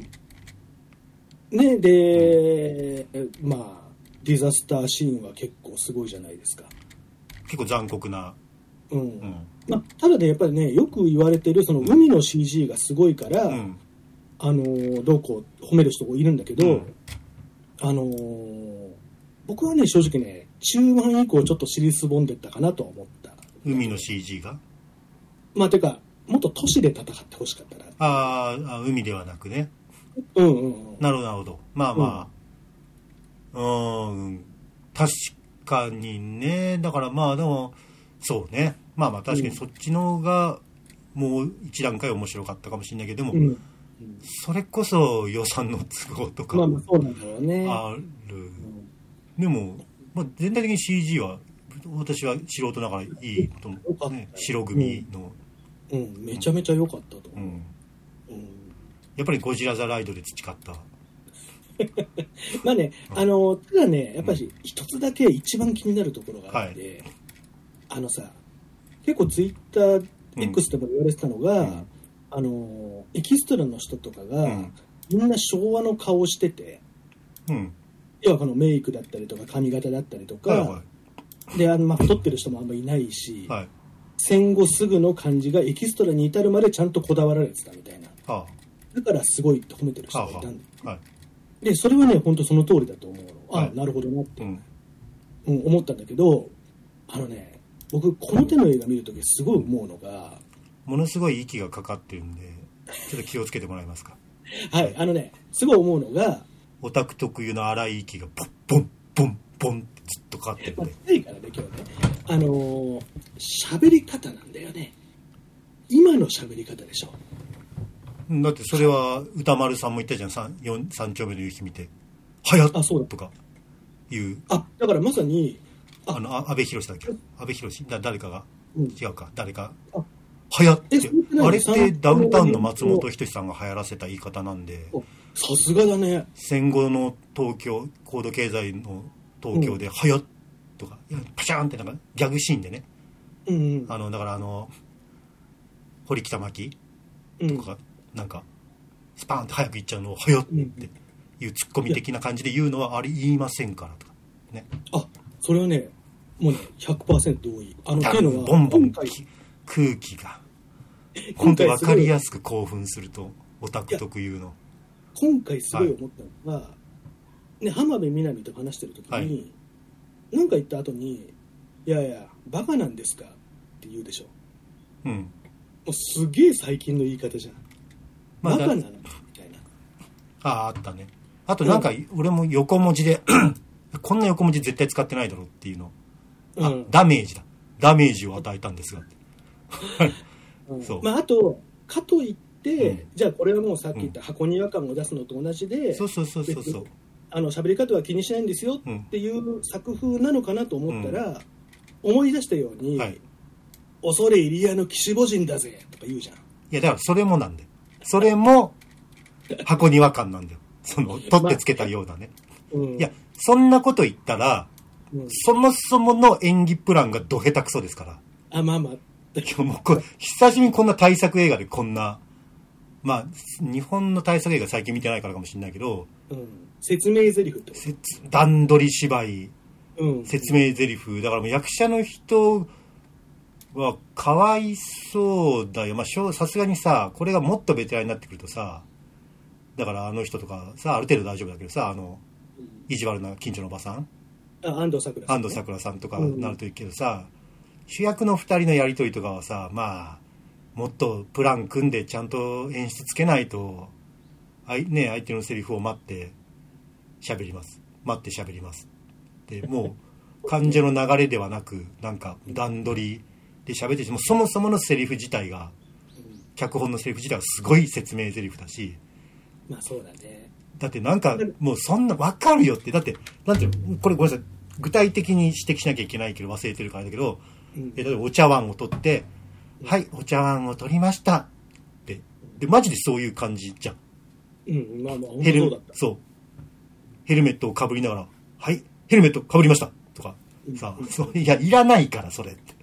ねで、まあディザスターシーンは結構すごいじゃないですか結構残酷な、うん、うん。まあ、ただねやっぱりねよく言われてるその海の CG がすごいから、うん。あのーどうこう褒める人もいるんだけど、うん。あのー僕はね正直ね中盤以降ちょっと尻すぼんでったかなとは思った。海の CG が？まあてかもっと都市で戦ってほしかったな。あーあ海ではなくね。うんうんうん。なるほどなるほど。まあまあ。うーん。確かにね。だからまあでもそうね。まあまあ確かにそっちの方がもう一段階面白かったかもしれないけどでも、うん。それこそ予算の都合とかまあまあそうなんだろうね。ある、でも、まあ、全体的に CG は私は素人ながらいいと思う、ね、白組の、うん、めちゃめちゃ良かったと思う、うん、うん。やっぱりゴジラ・ザ・ライドで培った まあね、あのただねやっぱり一つだけ一番気になるところがあって、あのさ結構ツイッター X でも言われてたのが、うん。あのエキストラの人とかが、うん。みんな昭和の顔しててうん。要はこのメイクだったりとか髪型だったりとか、はいはであのまあ太ってる人もあんまいないし、いはい。戦後すぐの感じがエキストラに至るまでちゃんとこだわられてたみたいな。はだからすごいって褒めてる人がいたんだよあはいでそれはね本当その通りだと思うの。あ、はい。なるほどなって、うん。うん、思ったんだけどあのね僕この手の映画見るときすごい思うのがものすごい息がかかってるんでちょっと気をつけてもらえますか？はいあのねすごい思うのがオタク特有の荒い息がポッポンポンポンってずっとかかってるんまあで早いからね今日ね。あのー喋り方なんだよね。今の喋り方でしょ。うんだってそれは歌丸さんも言ったじゃん。三四三丁目の夕日見て「はやっ!」あそうだ。とか。いう。あだからまさにああのあ安倍博だっけ？安倍博だ誰かが。うん。違うか。誰か。あ。はやっって何あれってダウンタウンの松本人志さんが流行らせた言い方なんで。おさすがだね。戦後の東京高度経済の東京で「はやっ!」とか。パシャーンってなんかギャグシーンでね。うんうん。あのだからあの堀北真希うん。とかなんかスパーンって早く行っちゃうのを「はやっ!」っていうツッコミ的な感じで言うのはあれ言いませんからとかね。あそれはねもうね100%同意あのダっていうのはボンボン空気が今本当分かりやすく興奮するとオタク特有の。今回すごい思ったのが、ね、浜辺美波と話してる時に、はい。か言った後に「いやいやバカなんですか?」って言うでしょ。うん。もうすげえ最近の言い方じゃん、まあだバカなのみたいなあああったね。あとなんか俺も横文字で こんな横文字絶対使ってないだろうっていうの。あ、うん。ダメージだ。ダメージを与えたんですが うん。そう。まあ、あとかといって、うん。じゃあこれはもうさっき言った箱庭感を出すのと同じで、そうそうそうそうそう。あの喋り方は気にしないんですよっていう作風なのかなと思ったら、思い出したように、はい。恐れ入り屋の岸母人だぜとか言うじゃん。いや、だからそれもなんだよ。それも、箱庭感なんだよ。その、取ってつけたようなね。うん、いや、そんなこと言ったら、うん。そもそもの演技プランがど下手くそですから。あ、まあまあ、今日もうこれ、久しぶりにこんな大作映画でこんな、まあ、日本の大作映画最近見てないからかもしれないけど、うん、説明台詞って段取り芝居、と、うん、説明台詞、だからもう役者の人はかわいそうだよ。まあさすがにさ、これがもっとベテランになってくるとさ、だからあの人とかさ、ある程度大丈夫だけどさ、あの、意地悪な近所のおばさん、あ安藤サクラさんね安藤サクラさんとかうんなるといいけどさ、主役の二人のやりとりとかはさ、まあ、もっとプラン組んでちゃんと演出つけないと、あいね、相手のセリフを待って喋ります。待って喋ります。で、もう、感情の流れではなく、なんか段取りで喋ってて、もうそもそものセリフ自体が、脚本のセリフ自体はすごい説明セリフだし、まあそうだね。だってなんかもうそんなわかるよって。だってなんていうの？これごめんなさい。具体的に指摘しなきゃいけないけど忘れてるからだけど、うん。え例えばお茶碗を取って「はいお茶碗を取りました」って。でマジでそういう感じじゃん。うん、まあまあ、本ヘル当そうヘルメットをかぶりながら「はいヘルメットかぶりました」とか。さそういやいらないからそれって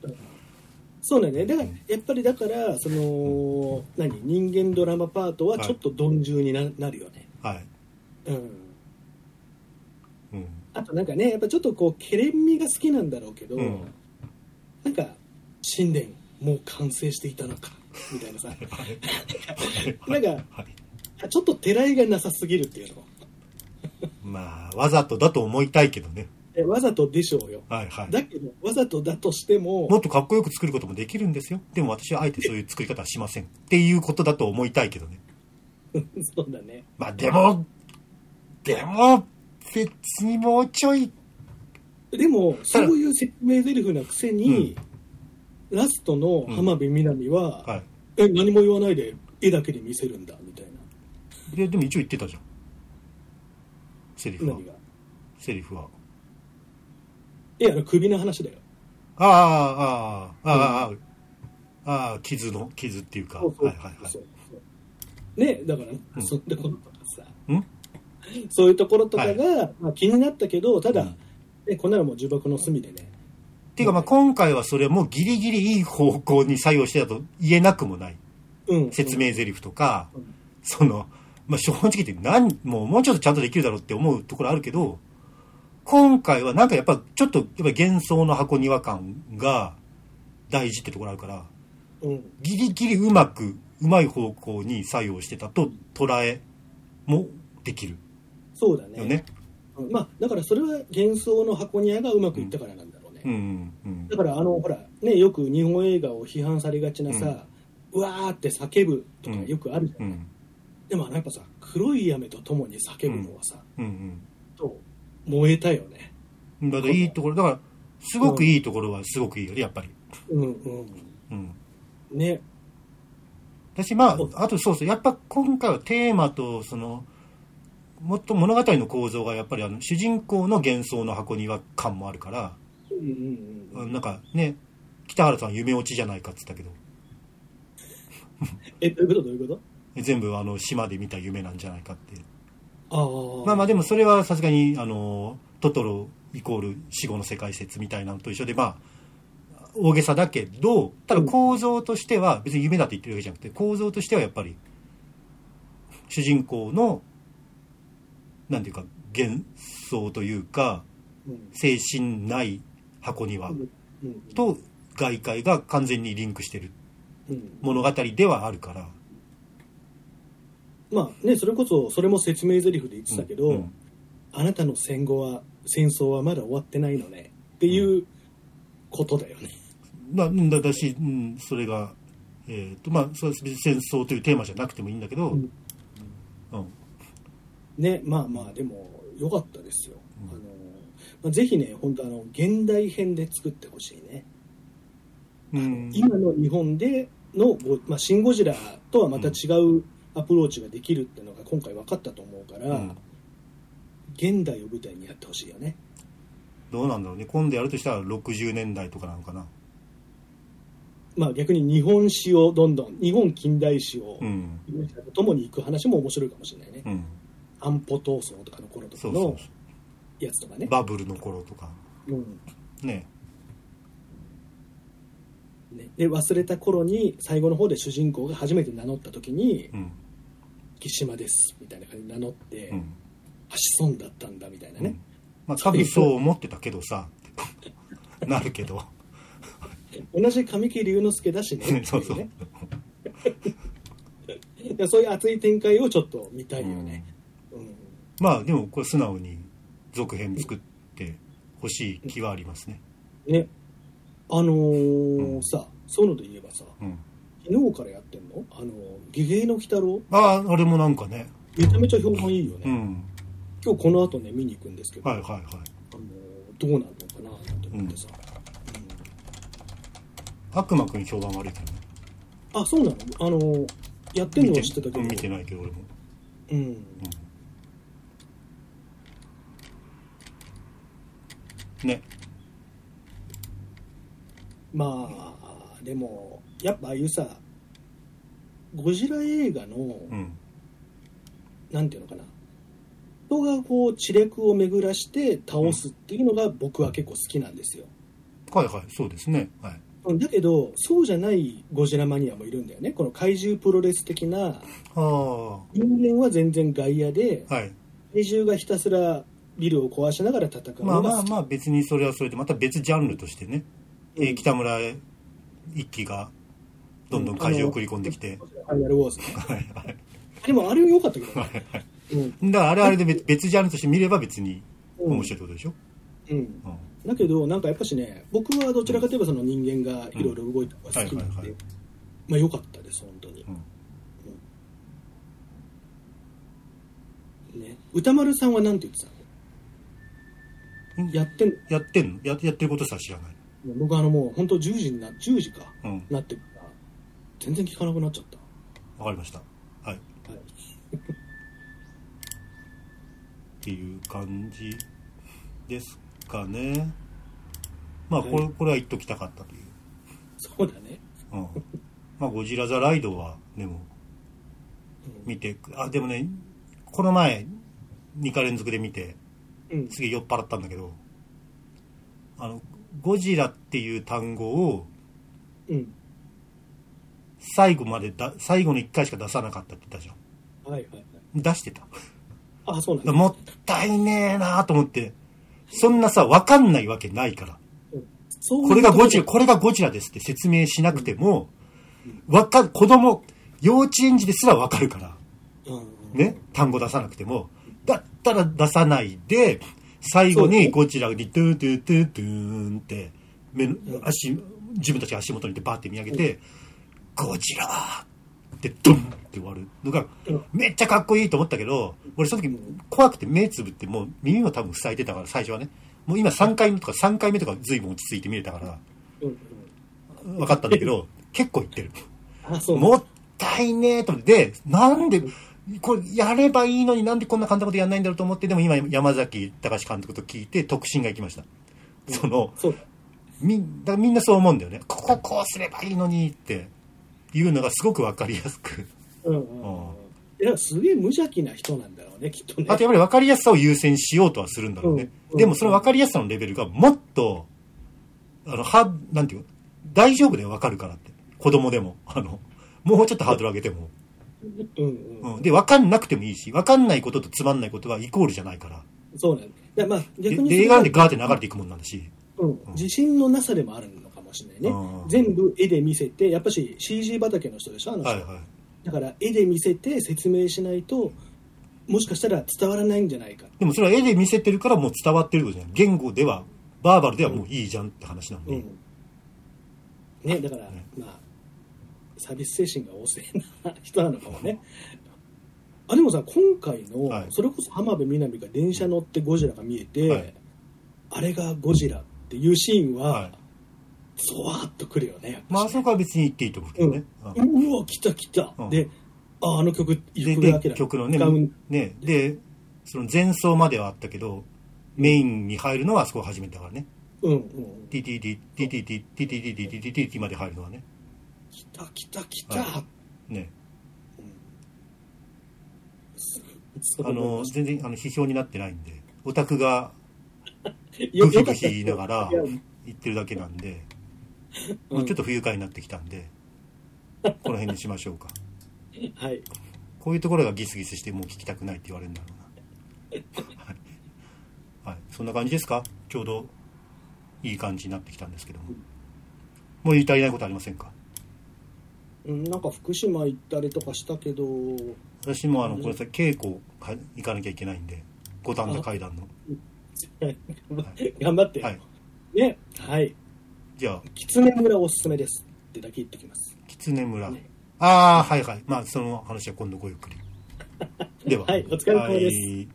そうだね。だから、やっぱりだから、その、何、人間ドラマパートはちょっと鈍重にななるよね。はい、うん。うん、あとなんかね、やっぱちょっとこう、ケレン味が好きなんだろうけど、うん。なんか、神殿、もう完成していたのか、みたいなさ、なんか、はい、ちょっとてらいがなさすぎるっていうの。まあわざとだと思いたいけどね。えわざとでしょうよ。はいはいだけど、わざとだとしても、もっとかっこよく作ることもできるんですよ。でも私はあえてそういう作り方はしません。っていうことだと思いたいけどね。そうだね。まあでも、でも、別にもうちょい、でも、そういう説明台詞なくせに、ラストの浜辺美波は、はえ、何も言わないで絵だけで見せるんだ、みたいい。で、でも一応言ってたじゃん。セリフな。は。セリフは。いや、首の話だよ。ああ、ああ、ああ、ああ、傷の、傷っていうか。そうそう。はいはいはい。そうそう。ねだから、うん。そんなこととかさ、ん？そういうところとかが、まあ、気になったけど、ただ、うん。ね、こんなのもう呪縛の隅でね。っていうかまあ今回はそれもギリギリいい方向に作用してたと言えなくもない。うん。説明台詞とか、うん。その、まあ、正直言って何、もうもうちょっとちゃんとできるだろうって思うところあるけど、今回はなんかやっぱちょっとやっぱ幻想の箱庭感が大事ってところあるから、うん。ギリギリうまく、うまい方向に作用してたと捉えもできるそうだね。よね。うんまあ、だからそれは幻想の箱庭がうまくいったからなんだろうね。うんうんうんだからあのほらねよく日本映画を批判されがちなさ、うわーって叫ぶとかよくあるじゃ、うんんでもあのやっぱさ黒い雨とともに叫ぶのはさ、うんと燃えたよね。うん。だからいいところ、だからすごくいいところはすごくいいよね、やっぱり。うんうんうん。ね。私まああとそうそうやっぱ今回はテーマとそのもっと物語の構造がやっぱりあの主人公の幻想の箱庭感もあるから、うんうんうん。なんかね北原さん夢落ちじゃないかっつったけど。えどういうこと？どういうこと？全部あの島で見た夢なんじゃないかってまあまあでもそれはさすがにあのトトロイコール死後の世界説みたいなのと一緒でまあ大げさだけどただ構造としては別に夢だって言ってるわけじゃなくて構造としてはやっぱり主人公のなんていうか幻想というかうん精神ない箱庭と外界が完全にリンクしてるうん。物語ではあるからまあねそれこそそれも説明台詞で言ってたけど、うん。あなたの戦後は戦争はまだ終わってないのねっていうことだよね、だだだし、うん、それが、えーとまあ、そう別に戦争というテーマじゃなくてもいいんだけど、うん。うん。ねまあまあでも良かったですよ、うん。あのまあ、ぜひね本当あの現代編で作ってほしいね、うん。今の日本でのゴ、まあ、シン・ゴジラとはまた違うアプローチができるっていうのが今回分かったと思うから、うん。現代を舞台にやってほしいよね。どうなんだろうね。今度やるとしたら60年代とかなのかな。まあ逆に日本史をどんどん日本近代史をうん。とに行く話も面白いかもしれないね、うん。安保闘争とかの頃とかのやつとかね。バブルの頃とか。うん。ね。ね、で忘れた頃に最後の方で主人公が初めて名乗った時にうん「木島です」みたいな感じで名乗ってうん「あ子孫だったんだ」みたいなね、まあ多分そう思ってたけどさ なるけど。同じ神木隆之介だしね そうそう。そういう熱い展開をちょっと見たいよね、うん。まあでもこれ素直に続編作ってほしい気はありますね。ね。あのーうん。さそういうので言えばさうん昨日からやってんの？あの「ゲゲゲの鬼太郎？あああれもなんかね」めちゃめちゃ評判いいよね、うん。今日この後ね見に行くんですけど、はいはいはい。あのーどうなるのかななんて思ってさ、悪魔くん評判悪いけどね。あそうなの？あのやってんのは知ってたけど。見てないけど俺も。うん。ね。まあでもやっぱああいうさゴジラ映画の、うん。なんていうのかな。人がこう知略を巡らして倒すっていうのが僕は結構好きなんですよ、はいはいそうですね。はい。うんだけどそうじゃないゴジラマニアもいるんだよね。この怪獣プロレス的な人間は全然外野でい。怪獣がひたすらビルを壊しながら戦うまあまあまあ別にそれはそれでまた別ジャンルとしてね、えーうん北村一輝がどんどん怪獣を送り込んできて、ファイナルウォーズね。はいはい。でもあれ良かったけどね、うん。だからあれあれで別別ジャンルとして見れば別にうん。面白いってことでしょ、うん、うん。だけどなんかやっぱしね僕はどちらかといえばその人間がいろいろ動いた方が好きなんでうんはいはいはい。まあ良かったです本当に、ね、歌丸さんは何て言ってたうん。のやってんやってんの？ややってることさ知らない、僕あのもう本当10時にな10時かうん、なってから全然聞かなくなっちゃった、わかりました。はい。はい、っていう感じですかね。まあこれ,、はい。これは言っときたかったという、そうだね、うん、まあゴジラ・ザ・ライドはでもうん。見てあでもねこの前2回連続で見てうん。すげえ酔っ払ったんだけどあのゴジラっていう単語をうん。最後までだ最後の1回しか出さなかったって言ったじゃん。はいはいはい。出してた。あそうなんだ。もったいねえなと思って。そんなさ分かんないわけないから。そういうこれがゴジラとこれがゴジラですって説明しなくてもわか子供幼稚園児ですら分かるから。うんうん。ね、単語出さなくても、だったら出さないで、最後にゴジラにドゥンドゥンドゥンドゥンって、目の足、自分たちが足元にいてバーって見上げて、ゴジラってドンって終わるのがうん、めっちゃかっこいいと思ったけど、俺その時怖くて目つぶってもう耳も多分塞いでたから最初はね、もう今3回目とか3回目とか随分落ち着いて見れたから、分かったんだけど、結構言ってる。もったいねえと思って、で、なんで、これやればいいのになんでこんな簡単なことやんないんだろうと思って、でも今山崎隆監督と聞いて特進が行きました。その、そみんだからみんなそう思うんだよね。こここうすればいいのにっていうのがすごくわかりやすく。うんうんうんいやすげえ無邪気な人なんだろうねきっとねあとやっぱりわかりやすさを優先しようとはするんだろうね。うんでもそのわかりやすさのレベルがもっと、あの、は、なんていうの？大丈夫でわかるからって。子供でも。あの、もうちょっとハードル上げても。うんうんうん、で、分かんなくてもいいし、分かんないこととつまんないことはイコールじゃないから。そうなんだまあで逆にで映画なんてガーって流れていくもんなんだし。うん、自信のなさでもあるのかもしれないね、うん全部絵で見せてやっぱし CG 畑の人でしょあの人、はいはい。だから絵で見せて説明しないともしかしたら伝わらないんじゃないか。でもそれは絵で見せてるからもう伝わってることじゃない。言語では、バーバルではもういいじゃんって話なのに。うん。ねだから、まあサービス精神が旺盛な人なのかもね。あでもさ今回の、はい。それこそ浜辺美波が電車乗ってゴジラが見えて、はい。あれがゴジラっていうシーンは、はい。ゾワーッとくるよねやっぱまあ、そこは別に言っていいと思うけどね。ううん。うわ来た来た、うん。でああの曲曲のねねでその前奏まではあったけどメインに入るのはあそこ初めてだからね。うん。うん。ティティティティティティティティティティティティティティまで入るのはね来た来た来た、はね。あの全然あの批評になってないんでオタクがよグヒグヒ言いながら言ってるだけなんで、うん。もうちょっと不愉快になってきたんでこの辺にしましょうか。はい。こういうところがギスギスしてもう聞きたくないって言われるんだろうな。はい、はい、そんな感じですか？ちょうどいい感じになってきたんですけども。もう言い足りないことありませんか？うんなんか福島行ったりとかしたけど。私もあのこれさ稽古は行かなきゃいけないんで五反田階段の。頑張ってよ、はい。ねはい。じゃあ。狐村おすすめですってだけ言ってきます。狐村。ね。ああはいはい。まあその話は今度ごゆっくり。では。はいお疲れ様です。はい